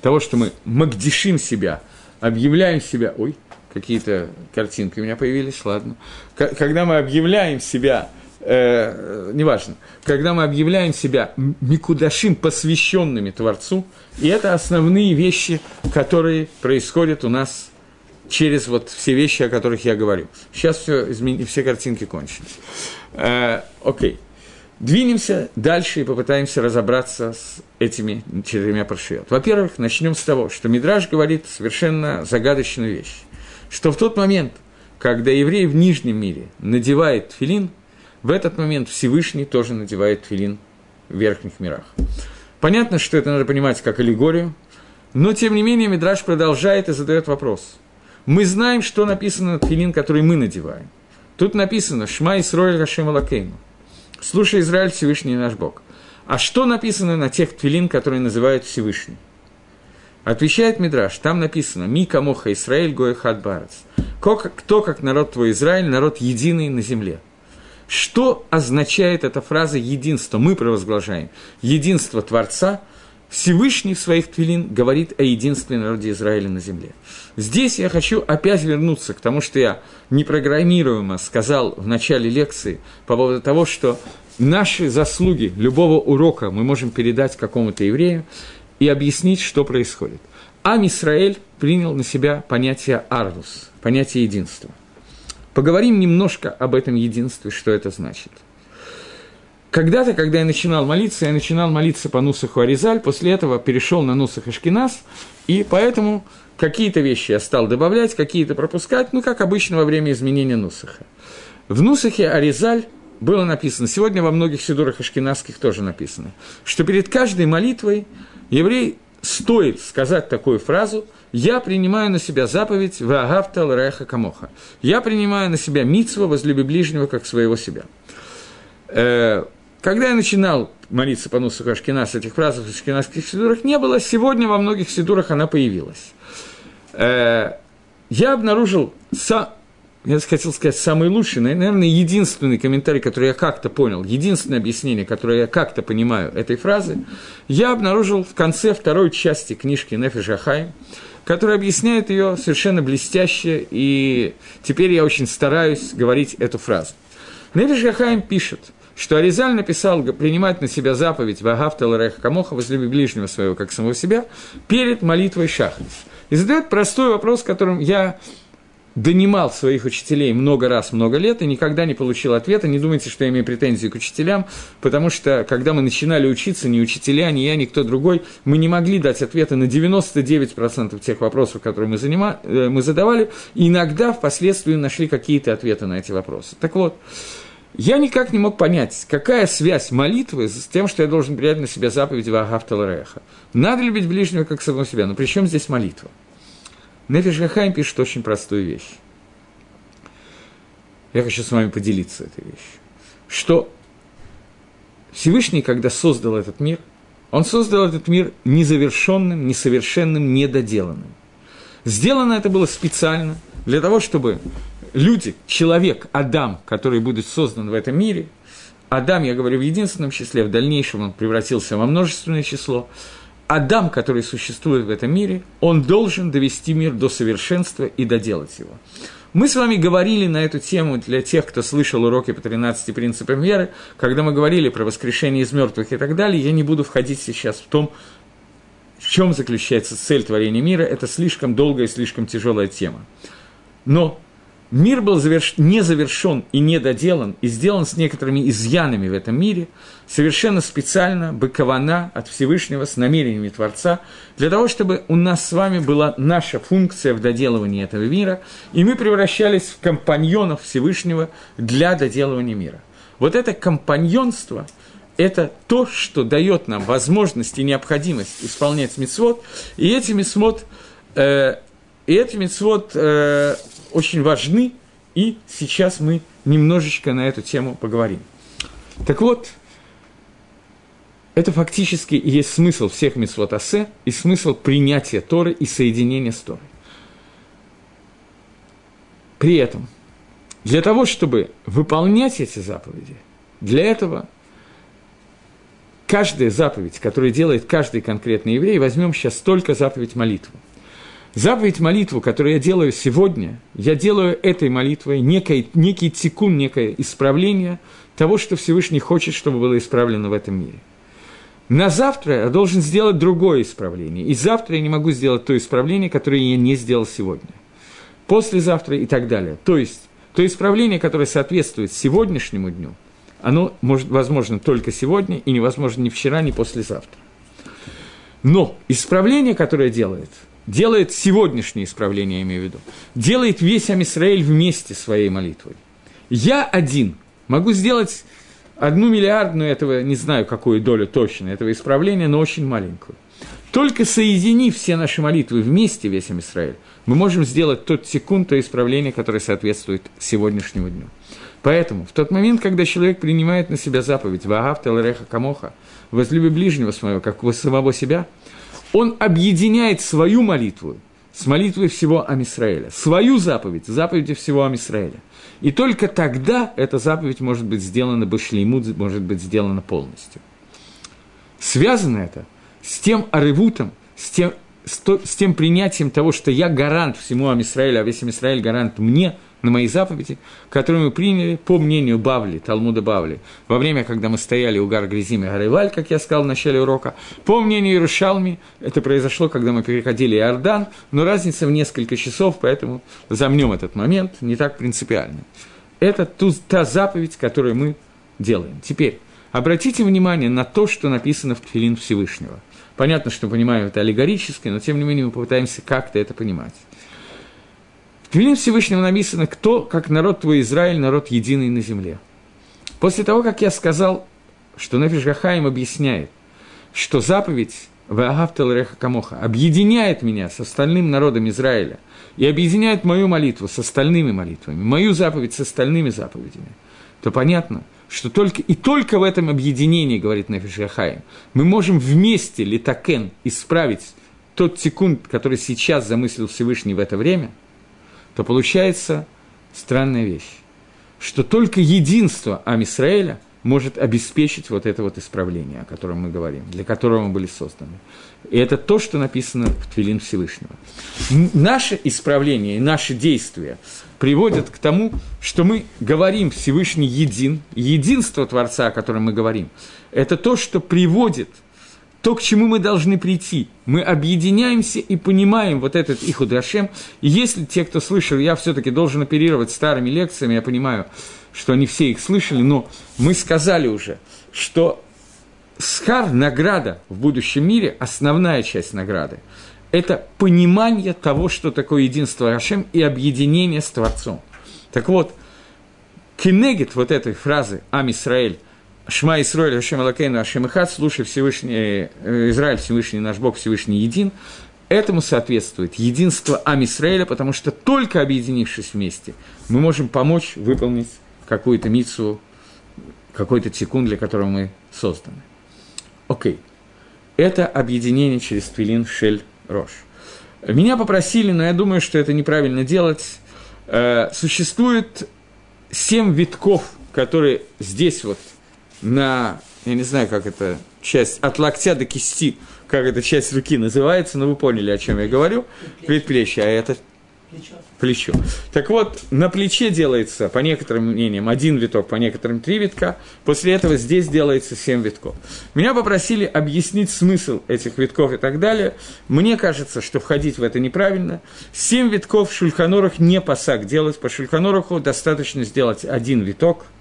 того, что мы магдишим себя – объявляем себя... Ой, какие-то картинки у меня появились, ладно. Когда мы объявляем себя э, неважно, когда мы объявляем себя Микудашим, посвященными Творцу, и это основные вещи, которые происходят у нас через вот все вещи, о которых я говорю. Сейчас все, измен... все картинки кончились. Э, окей. Двинемся дальше и попытаемся разобраться с этими четырьмя паршиот. Во-первых, начнем с того, что Мидраж говорит совершенно загадочную вещь, что в тот момент, когда еврей в Нижнем мире надевает филин, в этот момент Всевышний тоже надевает филин в верхних мирах. Понятно, что это надо понимать как аллегорию, но тем не менее Мидраж продолжает и задает вопрос. Мы знаем, что написано на филин, который мы надеваем. Тут написано «Шма Исроэль Рашем Алакейну». Слушай, Израиль, Всевышний наш Бог. А что написано на тех твилин, которые называют Всевышний? Отвечает Мидраш, там написано «Мика моха Израиль гоехат барец». Кто, как народ твой Израиль, народ единый на земле. Что означает эта фраза «единство»? Мы провозглашаем. Единство Творца – Всевышний в своих твилин говорит о единстве народа Израиля на земле. Здесь я хочу опять вернуться к тому, что я непрограммируемо сказал в начале лекции по поводу того, что наши заслуги любого урока мы можем передать какому-то еврею, и объяснить, что происходит. Ам Исраэль принял на себя понятие «арлус», понятие единства. Поговорим немножко об этом единстве, что это значит. Когда-то, когда я начинал молиться, я начинал молиться по Нусаху Аризаль, после этого перешел на Нусах Ашкинас, и поэтому какие-то вещи я стал добавлять, какие-то пропускать, ну, как обычно во время изменения Нусаха. В Нусахе Аризаль было написано, сегодня во многих сидурах ашкенадских тоже написано, что перед каждой молитвой еврей стоит сказать такую фразу «Я принимаю на себя заповедь Ваагавта Реха Камоха». «Я принимаю на себя митцва, возлюби ближнего, как своего себя». Когда я начинал молиться по Нусаху Ашкенас, этих фраз в ашкенадских сидурах не было, сегодня во многих сидурах она появилась. Э, я обнаружил я хотел сказать, самый лучший, наверное, единственный комментарий, который я как-то понял, единственное объяснение, которое я как-то понимаю этой фразы, я обнаружил в конце второй части книжки Нефи Жахай, которая объясняет ее совершенно блестяще, и теперь я очень стараюсь говорить эту фразу. Нефи Жахаим пишет, что Аризаль написал принимать на себя заповедь Вагавта Лареха Камоха, возлюби ближнего своего, как самого себя, перед молитвой Шахрис. И задает простой вопрос, которым я донимал своих учителей много раз, много лет, и никогда не получил ответа. Не думайте, что я имею претензии к учителям, потому что, когда мы начинали учиться, ни учителя, ни я, никто другой, мы не могли дать ответы на 99% тех вопросов, которые мы, занима, э, мы задавали, и иногда впоследствии нашли какие-то ответы на эти вопросы. Так вот, я никак не мог понять, какая связь молитвы с тем, что я должен принять на себя заповедь Вагафталареха. Надо любить ближнего, как самого себя, но при чем здесь молитва? Нефиш Гахайм пишет очень простую вещь. Я хочу с вами поделиться этой вещью. Что Всевышний, когда создал этот мир, он создал этот мир незавершенным, несовершенным, недоделанным. Сделано это было специально для того, чтобы люди, человек, Адам, который будет создан в этом мире, Адам, я говорю в единственном числе, в дальнейшем он превратился во множественное число, Адам, который существует в этом мире, он должен довести мир до совершенства и доделать его. Мы с вами говорили на эту тему для тех, кто слышал уроки по 13 принципам веры, когда мы говорили про воскрешение из мертвых и так далее, я не буду входить сейчас в том, в чем заключается цель творения мира, это слишком долгая и слишком тяжелая тема. Но мир был заверш... не завершен и не доделан, и сделан с некоторыми изъянами в этом мире, совершенно специально, быкована от Всевышнего с намерениями Творца, для того, чтобы у нас с вами была наша функция в доделывании этого мира, и мы превращались в компаньонов Всевышнего для доделывания мира. Вот это компаньонство – это то, что дает нам возможность и необходимость исполнять мицвод, и эти мицвод, э, и эти мицвод э, очень важны, и сейчас мы немножечко на эту тему поговорим. Так вот, это фактически и есть смысл всех митцвот и смысл принятия Торы и соединения с Торой. При этом, для того, чтобы выполнять эти заповеди, для этого каждая заповедь, которую делает каждый конкретный еврей, возьмем сейчас только заповедь молитвы. Заповедь молитву, которую я делаю сегодня, я делаю этой молитвой некий, некий тикун, некое исправление того, что Всевышний хочет, чтобы было исправлено в этом мире. На завтра я должен сделать другое исправление. И завтра я не могу сделать то исправление, которое я не сделал сегодня. Послезавтра и так далее. То есть, то исправление, которое соответствует сегодняшнему дню, оно может, возможно только сегодня и невозможно ни вчера, ни послезавтра. Но исправление, которое делает – делает сегодняшнее исправление, я имею в виду, делает весь Амисраэль вместе своей молитвой. Я один могу сделать одну миллиардную этого, не знаю, какую долю точно, этого исправления, но очень маленькую. Только соединив все наши молитвы вместе, весь Амисраэль, мы можем сделать тот секунд, то исправление, которое соответствует сегодняшнему дню. Поэтому в тот момент, когда человек принимает на себя заповедь «Ваагав Телереха Камоха», «Возлюби ближнего своего, как самого себя», он объединяет свою молитву с молитвой всего Амисраэля, свою заповедь, заповеди всего Амисраэля. И только тогда эта заповедь может быть сделана Башлеймут, может быть сделана полностью. Связано это с тем аревутом, с тем, с, то, с тем принятием того, что я гарант всему Амисраэлю, а весь Амисраэль гарант мне, на мои заповеди, которые мы приняли по мнению Бавли, Талмуда Бавли, во время, когда мы стояли у гар Грязим и Гареваль, как я сказал в начале урока. По мнению Иерушалми, это произошло, когда мы переходили Иордан, но разница в несколько часов, поэтому замнем этот момент, не так принципиально. Это ту, та заповедь, которую мы делаем. Теперь, обратите внимание на то, что написано в Тфилин Всевышнего. Понятно, что понимаем это аллегорически, но тем не менее мы попытаемся как-то это понимать. В Твилин Всевышнего написано, кто, как народ твой Израиль, народ единый на земле. После того, как я сказал, что Нефиш Гахаим объясняет, что заповедь Ваагавтал Реха Камоха объединяет меня с остальным народом Израиля и объединяет мою молитву с остальными молитвами, мою заповедь с остальными заповедями, то понятно, что только и только в этом объединении, говорит Нефиш Гахаим, мы можем вместе литакен исправить тот секунд, который сейчас замыслил Всевышний в это время – то получается странная вещь, что только единство Амисраэля может обеспечить вот это вот исправление, о котором мы говорим, для которого мы были созданы. И это то, что написано в Твилин Всевышнего. Наше исправление и наши действия приводят к тому, что мы говорим Всевышний един, единство Творца, о котором мы говорим, это то, что приводит – то, к чему мы должны прийти. Мы объединяемся и понимаем вот этот их удрашем. И если те, кто слышал, я все-таки должен оперировать старыми лекциями, я понимаю, что они все их слышали, но мы сказали уже, что схар, награда в будущем мире, основная часть награды, это понимание того, что такое единство Рашем и объединение с Творцом. Так вот, кенегет вот этой фразы «Ам Исраэль» Шма Исроэль, Ашем Алакейну, Ашем Ихат, слушай Всевышний, э, Израиль Всевышний, наш Бог Всевышний един, этому соответствует единство Амисраэля, потому что только объединившись вместе, мы можем помочь выполнить какую-то мицу, какой-то тикун, для которого мы созданы. Окей. Это объединение через Твилин Шель Рош. Меня попросили, но я думаю, что это неправильно делать. Э, существует семь витков, которые здесь вот – на, я не знаю, как это часть, от локтя до кисти, как эта часть руки называется, но вы поняли, о чем я говорю, предплечье, а это Плечо. Плечо. Так вот, на плече делается, по некоторым мнениям, один виток, по некоторым три витка. После этого здесь делается семь витков. Меня попросили объяснить смысл этих витков и так далее. Мне кажется, что входить в это неправильно. Семь витков в шульханорах не пасак делать. По шульханораху достаточно сделать один виток –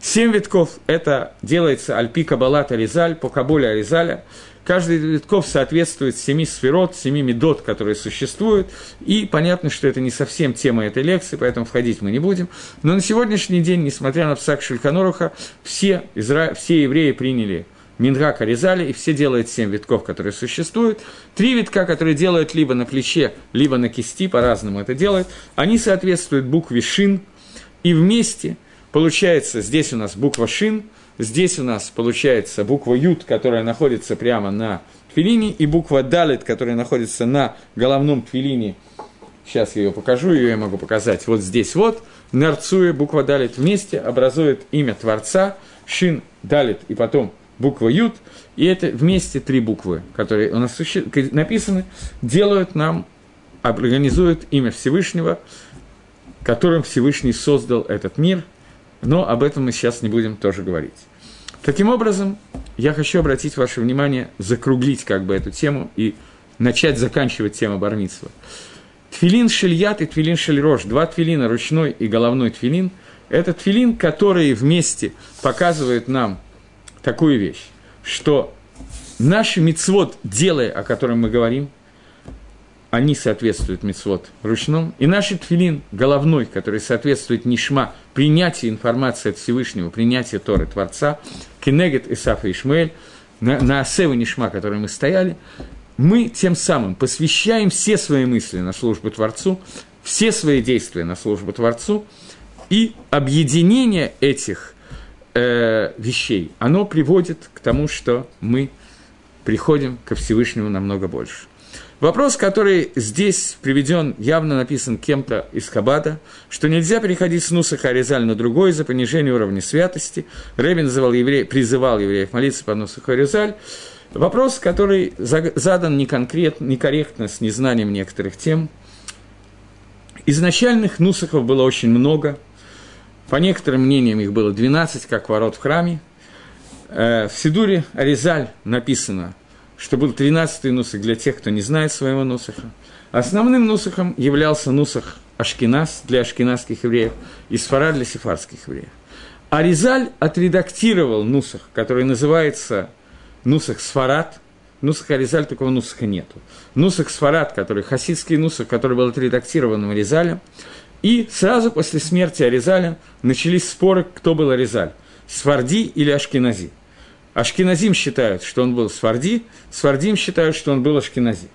Семь витков – это делается альпи кабалат аризаль, по кабуле аризаля. Каждый витков соответствует семи сферот, семи медот, которые существуют. И понятно, что это не совсем тема этой лекции, поэтому входить мы не будем. Но на сегодняшний день, несмотря на псак Шельканоруха, все, изра... все евреи приняли Мингак Аризали, и все делают семь витков, которые существуют. Три витка, которые делают либо на плече, либо на кисти, по-разному это делают, они соответствуют букве Шин, и вместе – Получается, здесь у нас буква Шин, здесь у нас получается буква Ют, которая находится прямо на тфилине, и буква Далит, которая находится на головном тфилине. Сейчас я ее покажу, ее я могу показать вот здесь вот. Нарцуя буква Далит вместе образует имя Творца, Шин, Далит и потом буква Ют. И это вместе три буквы, которые у нас написаны, делают нам, организуют имя Всевышнего, которым Всевышний создал этот мир – но об этом мы сейчас не будем тоже говорить. Таким образом, я хочу обратить ваше внимание, закруглить как бы эту тему и начать заканчивать тему бармитства. Тфилин шельят и тфилин шельрош, два тфилина, ручной и головной тфилин, это тфилин, которые вместе показывают нам такую вещь, что наши мицвод, делая, о котором мы говорим, они соответствуют мицвод ручном, и наш тфилин головной, который соответствует нишма, принятию информации от Всевышнего, принятию Торы Творца, Кенегет, Исаф и Ишмаэль, на, на Асеву Нишма, которой мы стояли, мы тем самым посвящаем все свои мысли на службу Творцу, все свои действия на службу Творцу, и объединение этих э, вещей, оно приводит к тому, что мы приходим ко Всевышнему намного больше. Вопрос, который здесь приведен, явно написан кем-то из Хабада, что нельзя переходить с Нуса Харизаль на другой из-за понижения уровня святости. Рэбби называл евре... призывал евреев молиться по Нусу Харизаль. Вопрос, который задан неконкретно, некорректно, с незнанием некоторых тем. Изначальных нусахов было очень много. По некоторым мнениям их было 12, как ворот в храме. Э, в Сидуре Аризаль написано, что был 13-й нусах для тех, кто не знает своего нусаха. Основным нусахом являлся нусах Ашкинас для ашкенадских евреев и Сфара для сефарских евреев. Аризаль отредактировал нусах, который называется нусах Сфарат. Нусах Аризаль такого нусаха нету. Нусах Сфарат, который хасидский нусах, который был отредактирован Аризалем. И сразу после смерти Аризаля начались споры, кто был Аризаль – Сфарди или Ашкенази. Ашкеназим считают, что он был Сфарди, Сфардим считают, что он был Ашкенази.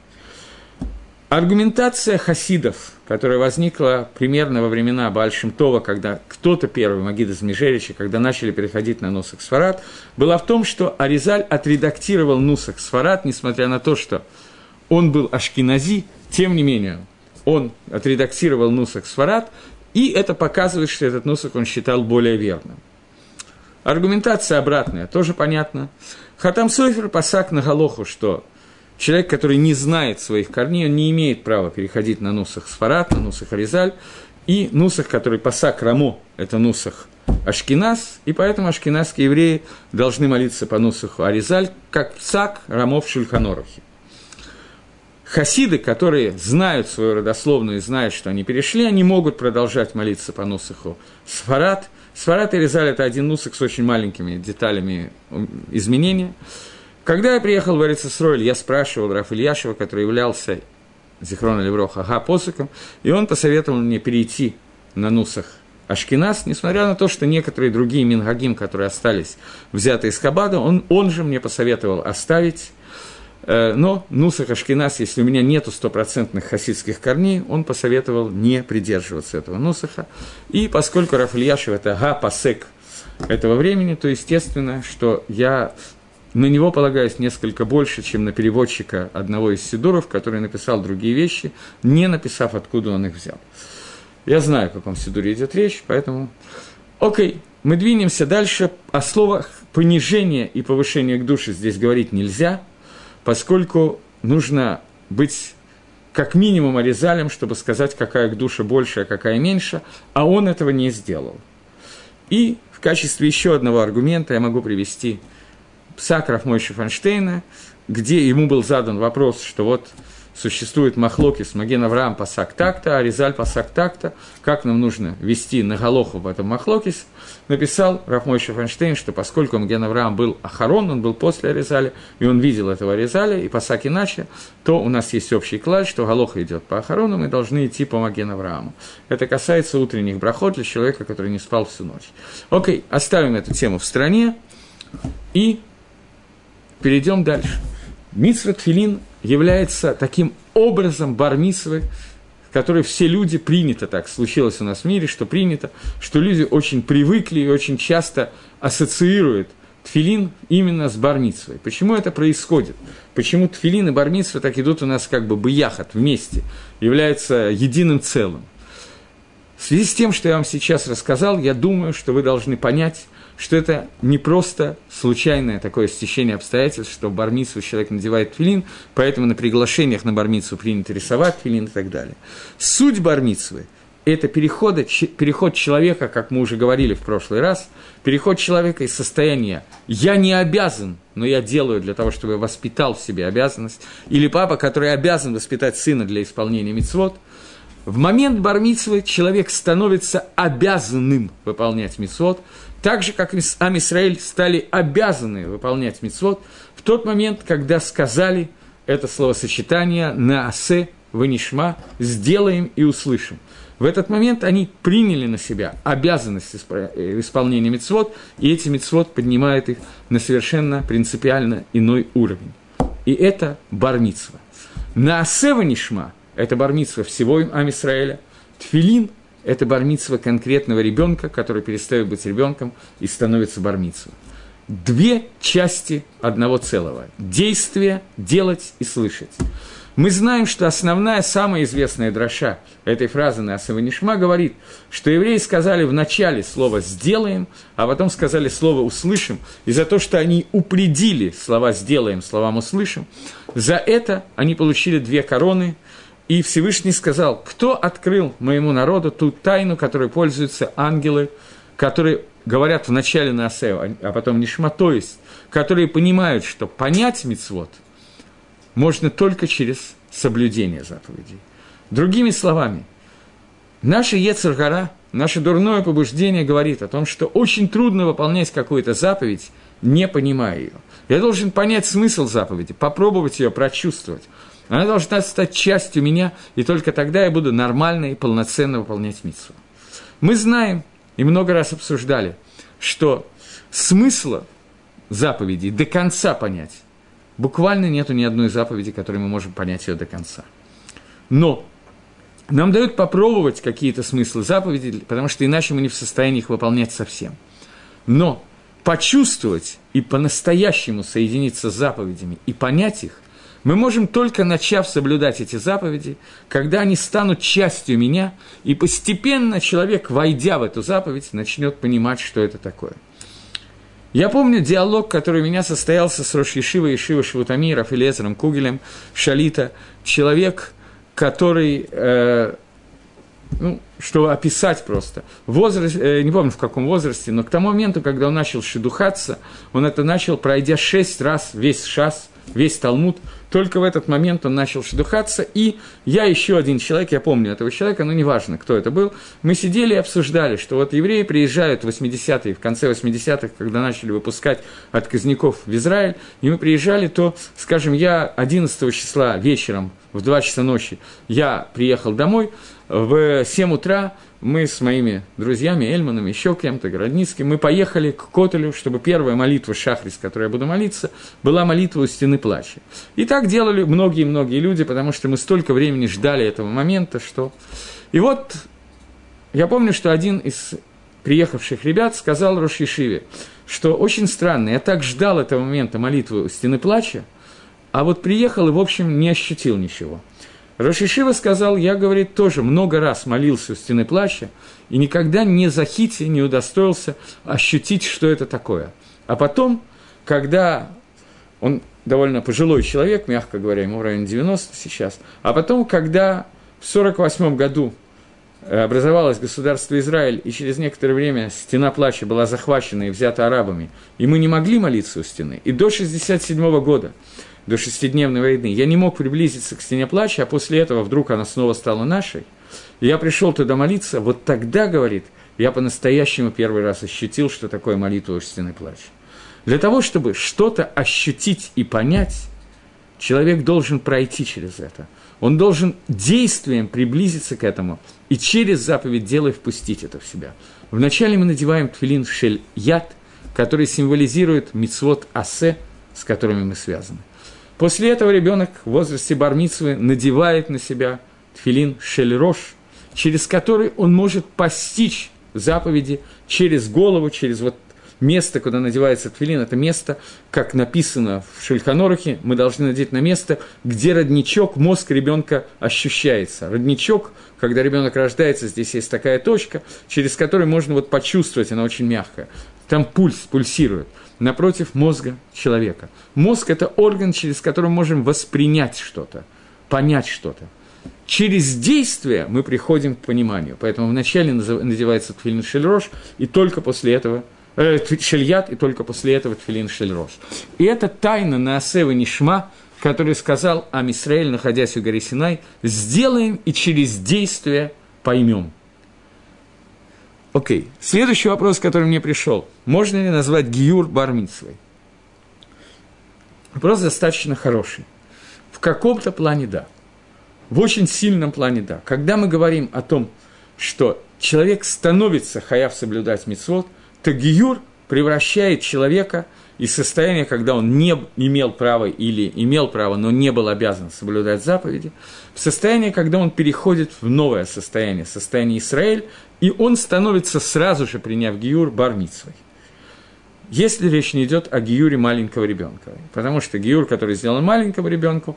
Аргументация хасидов, которая возникла примерно во времена Бальшимтова, когда кто-то первый, Магид из Межерича, когда начали переходить на Нусах Сфарат, была в том, что Аризаль отредактировал Нусах Сфарат, несмотря на то, что он был ашкинази, тем не менее, он отредактировал Нусах Сфарат, и это показывает, что этот Нусах он считал более верным. Аргументация обратная, тоже понятно. Хатам Софер посак на Галоху, что Человек, который не знает своих корней, он не имеет права переходить на нусах Сфарат, на нусах Аризаль, и нусах, который пасак Рамо, это нусах Ашкинас, и поэтому ашкенасские евреи должны молиться по нусаху Аризаль, как псак Рамо в Шульханорухе. Хасиды, которые знают свою родословную и знают, что они перешли, они могут продолжать молиться по нусаху Сфарат. Сфарат и Резаль – это один нусах с очень маленькими деталями изменения – когда я приехал в Арицесройль, я спрашивал Раф Ильяшева, который являлся Зихрона Левроха Ага посоком, и он посоветовал мне перейти на Нусах Ашкинас, несмотря на то, что некоторые другие Мингагим, которые остались взяты из Хабада, он, он же мне посоветовал оставить. Э, но Нусах Ашкинас, если у меня нету стопроцентных хасидских корней, он посоветовал не придерживаться этого Нусаха. И поскольку Рафильяшев – это Га Пасек этого времени, то естественно, что я на него полагаюсь несколько больше, чем на переводчика одного из сидуров, который написал другие вещи, не написав, откуда он их взял. Я знаю, о каком сидуре идет речь, поэтому... Окей, мы двинемся дальше. О словах понижение и повышение к душе здесь говорить нельзя, поскольку нужно быть как минимум орезалем, чтобы сказать, какая к душе больше, а какая меньше, а он этого не сделал. И в качестве еще одного аргумента я могу привести – Псакров Мойши Фанштейна, где ему был задан вопрос, что вот существует махлокис Маген Авраам пасак такта, а Ризаль пасак такта, как нам нужно вести на Галоху в этом махлокис, написал Рафмойши Фанштейн, что поскольку Маген Авраам был Ахарон, он был после Аризаля, и он видел этого Аризаля, и пасак иначе, то у нас есть общий клад, что Галоха идет по Ахарону, мы должны идти по Маген Аврааму. Это касается утренних брахот для человека, который не спал всю ночь. Окей, оставим эту тему в стране и перейдем дальше. Митсва Тфилин является таким образом бармисвы, который все люди принято так, случилось у нас в мире, что принято, что люди очень привыкли и очень часто ассоциируют тфилин именно с бармицвой. Почему это происходит? Почему тфилин и бармицва так идут у нас как бы бияхат вместе, являются единым целым? В связи с тем, что я вам сейчас рассказал, я думаю, что вы должны понять, что это не просто случайное такое стечение обстоятельств, что в бармицу человек надевает филин, поэтому на приглашениях на бармицу принято рисовать филин и так далее. Суть бармицвы – это переход, переход человека, как мы уже говорили в прошлый раз, переход человека из состояния «я не обязан, но я делаю для того, чтобы я воспитал в себе обязанность», или папа, который обязан воспитать сына для исполнения мицвод – в момент бармицвы человек становится обязанным выполнять мицвод, так же, как Амисраэль стали обязаны выполнять мицвод в тот момент, когда сказали это словосочетание на «наасе ванишма» «сделаем и услышим». В этот момент они приняли на себя обязанность э, исполнения мицвод, и эти мицвод поднимают их на совершенно принципиально иной уровень. И это бармицва. «Наасе ванишма» – это бармицва всего Амисраэля, тфилин – это бармитсва конкретного ребенка, который перестает быть ребенком и становится бармитсвой. Две части одного целого. Действие, делать и слышать. Мы знаем, что основная, самая известная дроша этой фразы на Асаванишма говорит, что евреи сказали в начале слово «сделаем», а потом сказали слово «услышим», и за то, что они упредили слова «сделаем» словам «услышим», за это они получили две короны – И Всевышний сказал, кто открыл моему народу ту тайну, которой пользуются ангелы, которые говорят вначале на Асео, а потом Нишма, то есть, которые понимают, что понять мицвод можно только через соблюдение заповедей. Другими словами, наша Ецаргара, наше дурное побуждение говорит о том, что очень трудно выполнять какую-то заповедь, не понимая ее. Я должен понять смысл заповеди, попробовать ее прочувствовать. Она должна стать частью меня, и только тогда я буду нормально и полноценно выполнять митсу. Мы знаем, и много раз обсуждали, что смысла заповедей до конца понять буквально нету ни одной заповеди, которой мы можем понять ее до конца. Но нам дают попробовать какие-то смыслы заповедей, потому что иначе мы не в состоянии их выполнять совсем. Но почувствовать и по-настоящему соединиться с заповедями и понять их, мы можем только начав соблюдать эти заповеди, когда они станут частью меня, и постепенно человек, войдя в эту заповедь, начнет понимать, что это такое. Я помню диалог, который у меня состоялся с Рош Ешива Ешива Швутамиров и Лезером Кугелем Шалита. Человек, который э, ну, что описать просто. Возраст, э, не помню в каком возрасте, но к тому моменту, когда он начал шедухаться, он это начал, пройдя шесть раз весь шас, весь Талмуд, только в этот момент он начал шедухаться, и я еще один человек, я помню этого человека, но неважно, кто это был, мы сидели и обсуждали, что вот евреи приезжают в 80-е, в конце 80-х, когда начали выпускать отказников в Израиль, и мы приезжали, то, скажем, я 11 числа вечером в 2 часа ночи я приехал домой, в 7 утра мы с моими друзьями, Эльманом, еще кем-то, Городницким, мы поехали к Котелю, чтобы первая молитва Шахрис, которой я буду молиться, была молитва у стены плача. И так делали многие-многие люди, потому что мы столько времени ждали этого момента, что... И вот я помню, что один из приехавших ребят сказал Рошишиве, что очень странно, я так ждал этого момента молитвы у стены плача, а вот приехал и, в общем, не ощутил ничего – Рошишива сказал, я, говорит, тоже много раз молился у стены плача, и никогда не захити, не удостоился ощутить, что это такое. А потом, когда он довольно пожилой человек, мягко говоря, ему в районе 90 сейчас, а потом, когда в 1948 году э, образовалось государство Израиль, и через некоторое время стена плача была захвачена и взята арабами, и мы не могли молиться у стены, и до 1967 года – до шестидневной войны, я не мог приблизиться к стене плача, а после этого вдруг она снова стала нашей, и я пришел туда молиться, вот тогда, говорит, я по-настоящему первый раз ощутил, что такое молитва у стены плача. Для того, чтобы что-то ощутить и понять, человек должен пройти через это. Он должен действием приблизиться к этому и через заповедь дела впустить это в себя. Вначале мы надеваем тфилин шель яд, который символизирует мицвод асе, с которыми мы связаны. После этого ребенок в возрасте бармицвы надевает на себя тфилин шельрош, через который он может постичь заповеди через голову, через вот место, куда надевается тфилин, это место, как написано в Шельханорахе, мы должны надеть на место, где родничок, мозг ребенка ощущается. Родничок, когда ребенок рождается, здесь есть такая точка, через которую можно вот почувствовать, она очень мягкая. Там пульс пульсирует напротив мозга человека. Мозг – это орган, через который мы можем воспринять что-то, понять что-то. Через действие мы приходим к пониманию. Поэтому вначале надевается тфилин шельрош, и только после этого э, шельят, и только после этого тфилин шельрош. И это тайна на Асева Нишма, который сказал Амисраэль, находясь у горы Синай, сделаем и через действие поймем – Окей. Okay. Следующий вопрос, который мне пришел. Можно ли назвать Гиюр Бармитсвой? Вопрос достаточно хороший. В каком-то плане да. В очень сильном плане да. Когда мы говорим о том, что человек становится хаяв соблюдать мицвод, то Гиюр превращает человека – из состояния, когда он не имел права или имел право, но не был обязан соблюдать заповеди, в состояние, когда он переходит в новое состояние, состояние Израиль, и он становится сразу же, приняв Гиюр, бармитсвой. Если речь не идет о Гиюре маленького ребенка, потому что Гиюр, который сделан маленькому ребенку,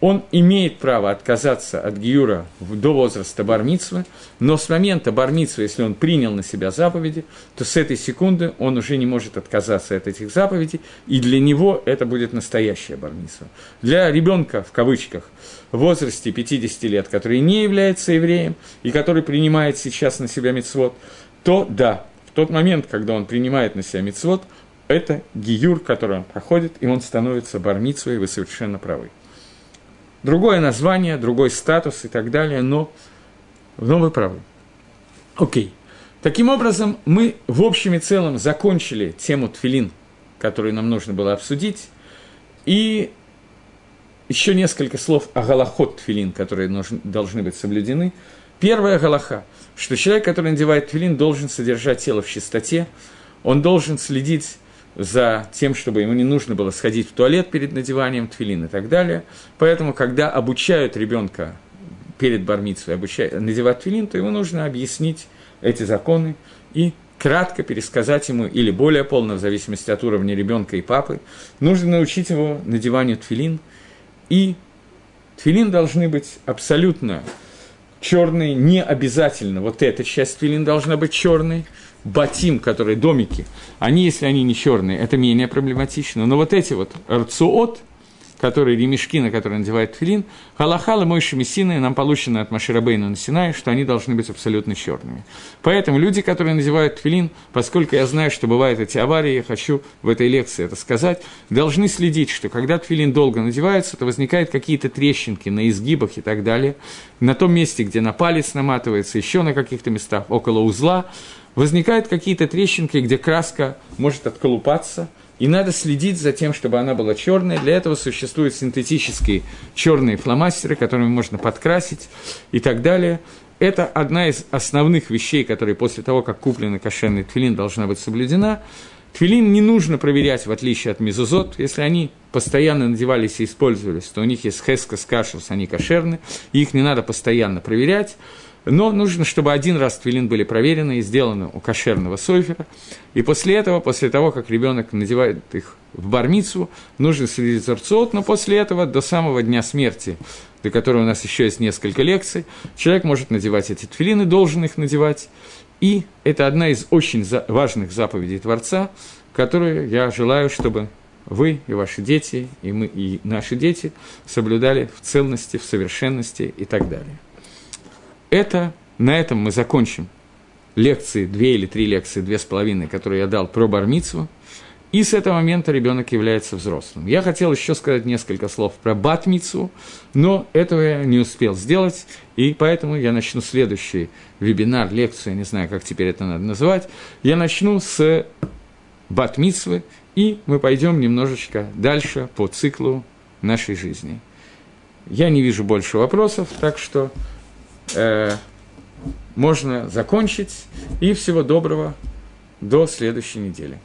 он имеет право отказаться от Гиюра до возраста Бармицвы, но с момента Бармицвы, если он принял на себя заповеди, то с этой секунды он уже не может отказаться от этих заповедей, и для него это будет настоящая Бармицва. Для ребенка, в кавычках, в возрасте 50 лет, который не является евреем и который принимает сейчас на себя мицвод, то да, в тот момент, когда он принимает на себя мицвод, это гиюр, который он проходит, и он становится бармицвой, вы совершенно правы другое название, другой статус и так далее, но, но вы правы. Окей. Таким образом, мы в общем и целом закончили тему тфилин, которую нам нужно было обсудить, и еще несколько слов о галахот тфилин, которые должны быть соблюдены. Первая галаха, что человек, который надевает тфилин, должен содержать тело в чистоте, он должен следить за тем, чтобы ему не нужно было сходить в туалет перед надеванием тфилин и так далее. Поэтому, когда обучают ребенка перед бармицей обучают, надевать тфилин, то ему нужно объяснить эти законы и кратко пересказать ему, или более полно, в зависимости от уровня ребенка и папы, нужно научить его надеванию тфилин. И тфилин должны быть абсолютно черные, не обязательно. Вот эта часть тфилин должна быть черной – батим, которые домики, они, если они не черные, это менее проблематично. Но вот эти вот рцуот, которые ремешки, на которые надевает филин, халахалы мойши мессины нам получено от Маширабейна на Синае, что они должны быть абсолютно черными. Поэтому люди, которые надевают филин, поскольку я знаю, что бывают эти аварии, я хочу в этой лекции это сказать, должны следить, что когда тфилин долго надевается, то возникают какие-то трещинки на изгибах и так далее, на том месте, где на палец наматывается, еще на каких-то местах, около узла, возникают какие-то трещинки, где краска может отколупаться, и надо следить за тем, чтобы она была черная. Для этого существуют синтетические черные фломастеры, которыми можно подкрасить и так далее. Это одна из основных вещей, которые после того, как купленный кошерный твилин должна быть соблюдена. Твилин не нужно проверять, в отличие от мезузот. Если они постоянно надевались и использовались, то у них есть хескас кашус, они кошерны, и их не надо постоянно проверять. Но нужно, чтобы один раз твилин были проверены и сделаны у кошерного сойфера. И после этого, после того, как ребенок надевает их в бармицу, нужно следить за рцот, но после этого до самого дня смерти, до которого у нас еще есть несколько лекций, человек может надевать эти твилины, должен их надевать. И это одна из очень важных заповедей Творца, которую я желаю, чтобы вы и ваши дети, и мы, и наши дети соблюдали в целности, в совершенности и так далее. Это, на этом мы закончим лекции, две или три лекции, две с половиной, которые я дал про бармицу. И с этого момента ребенок является взрослым. Я хотел еще сказать несколько слов про батмицу, но этого я не успел сделать, и поэтому я начну следующий вебинар, лекцию, я не знаю, как теперь это надо называть. Я начну с батмицвы, и мы пойдем немножечко дальше по циклу нашей жизни. Я не вижу больше вопросов, так что э, можно закончить. И всего доброго до следующей недели.